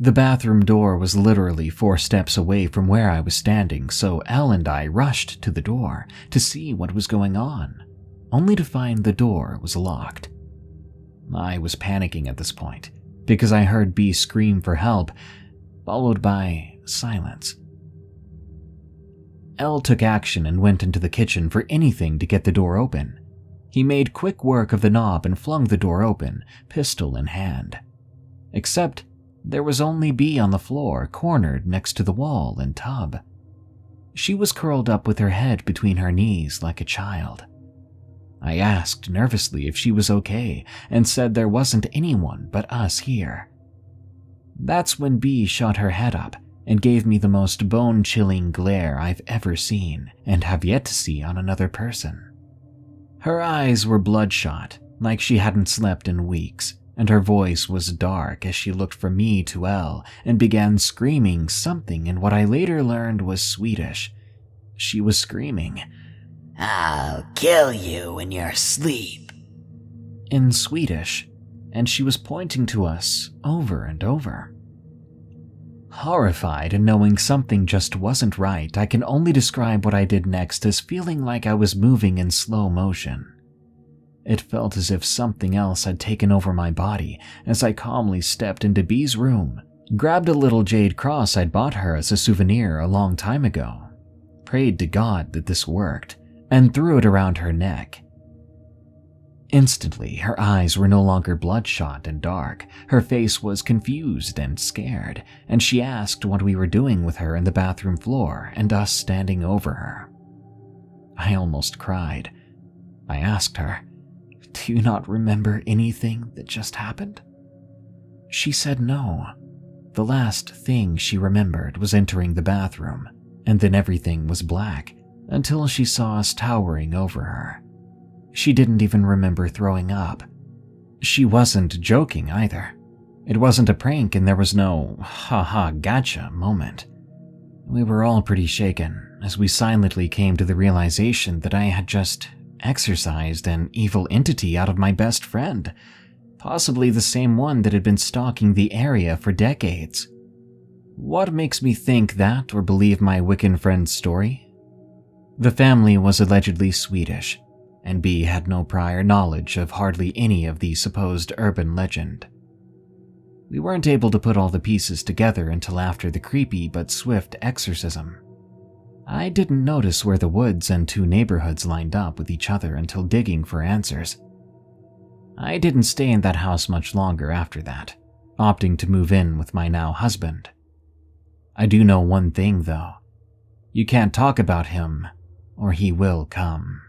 The bathroom door was literally four steps away from where I was standing, so L and I rushed to the door to see what was going on only to find the door was locked. I was panicking at this point because I heard B scream for help, followed by silence. L took action and went into the kitchen for anything to get the door open. He made quick work of the knob and flung the door open, pistol in hand. Except there was only B on the floor, cornered next to the wall and tub. She was curled up with her head between her knees like a child. I asked nervously if she was okay and said there wasn't anyone but us here. That's when B shot her head up and gave me the most bone chilling glare I've ever seen and have yet to see on another person. Her eyes were bloodshot, like she hadn't slept in weeks, and her voice was dark as she looked from me to L and began screaming something in what I later learned was Swedish. She was screaming, I'll kill you in your sleep. In Swedish, and she was pointing to us over and over. Horrified and knowing something just wasn't right, I can only describe what I did next as feeling like I was moving in slow motion. It felt as if something else had taken over my body as I calmly stepped into B's room, grabbed a little jade cross I'd bought her as a souvenir a long time ago, prayed to God that this worked, and threw it around her neck. Instantly, her eyes were no longer bloodshot and dark. Her face was confused and scared, and she asked what we were doing with her in the bathroom floor and us standing over her. I almost cried. I asked her, [laughs] Do you not remember anything that just happened? She said no. The last thing she remembered was entering the bathroom, and then everything was black until she saw us towering over her. She didn't even remember throwing up. She wasn't joking either. It wasn't a prank and there was no ha ha gotcha moment. We were all pretty shaken as we silently came to the realization that I had just exorcised an evil entity out of my best friend, possibly the same one that had been stalking the area for decades. What makes me think that or believe my Wiccan friend's story the family was allegedly Swedish, and B had no prior knowledge of hardly any of the supposed urban legend. We weren't able to put all the pieces together until after the creepy but swift exorcism. I didn't notice where the woods and two neighborhoods lined up with each other until digging for answers. I didn't stay in that house much longer after that, opting to move in with my now husband. I do know one thing, though. You can't talk about him, or he will come.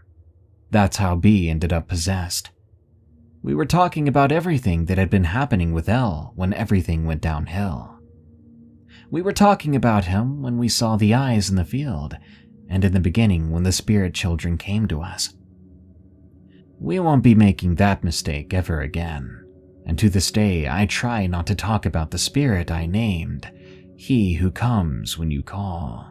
That's how B ended up possessed. We were talking about everything that had been happening with L when everything went downhill. We were talking about him when we saw the eyes in the field, and in the beginning when the spirit children came to us. We won't be making that mistake ever again, and to this day I try not to talk about the spirit I named, he who comes when you call.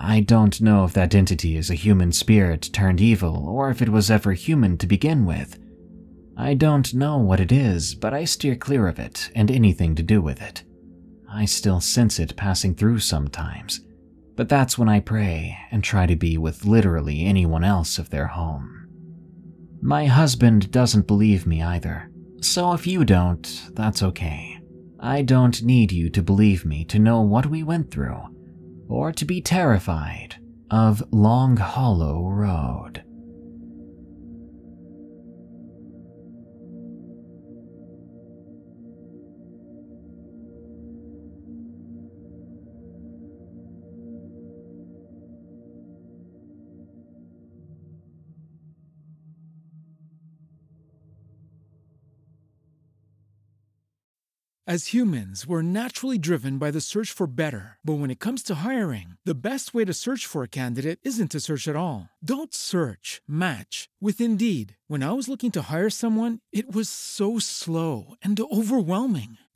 I don't know if that entity is a human spirit turned evil or if it was ever human to begin with. I don't know what it is, but I steer clear of it and anything to do with it. I still sense it passing through sometimes, but that's when I pray and try to be with literally anyone else if they're home. My husband doesn't believe me either, so if you don't, that's okay. I don't need you to believe me to know what we went through or to be terrified of Long Hollow Road. As humans, we're naturally driven by the search for better. But when it comes to hiring, the best way to search for a candidate isn't to search at all. Don't search, match with Indeed. When I was looking to hire someone, it was so slow and overwhelming.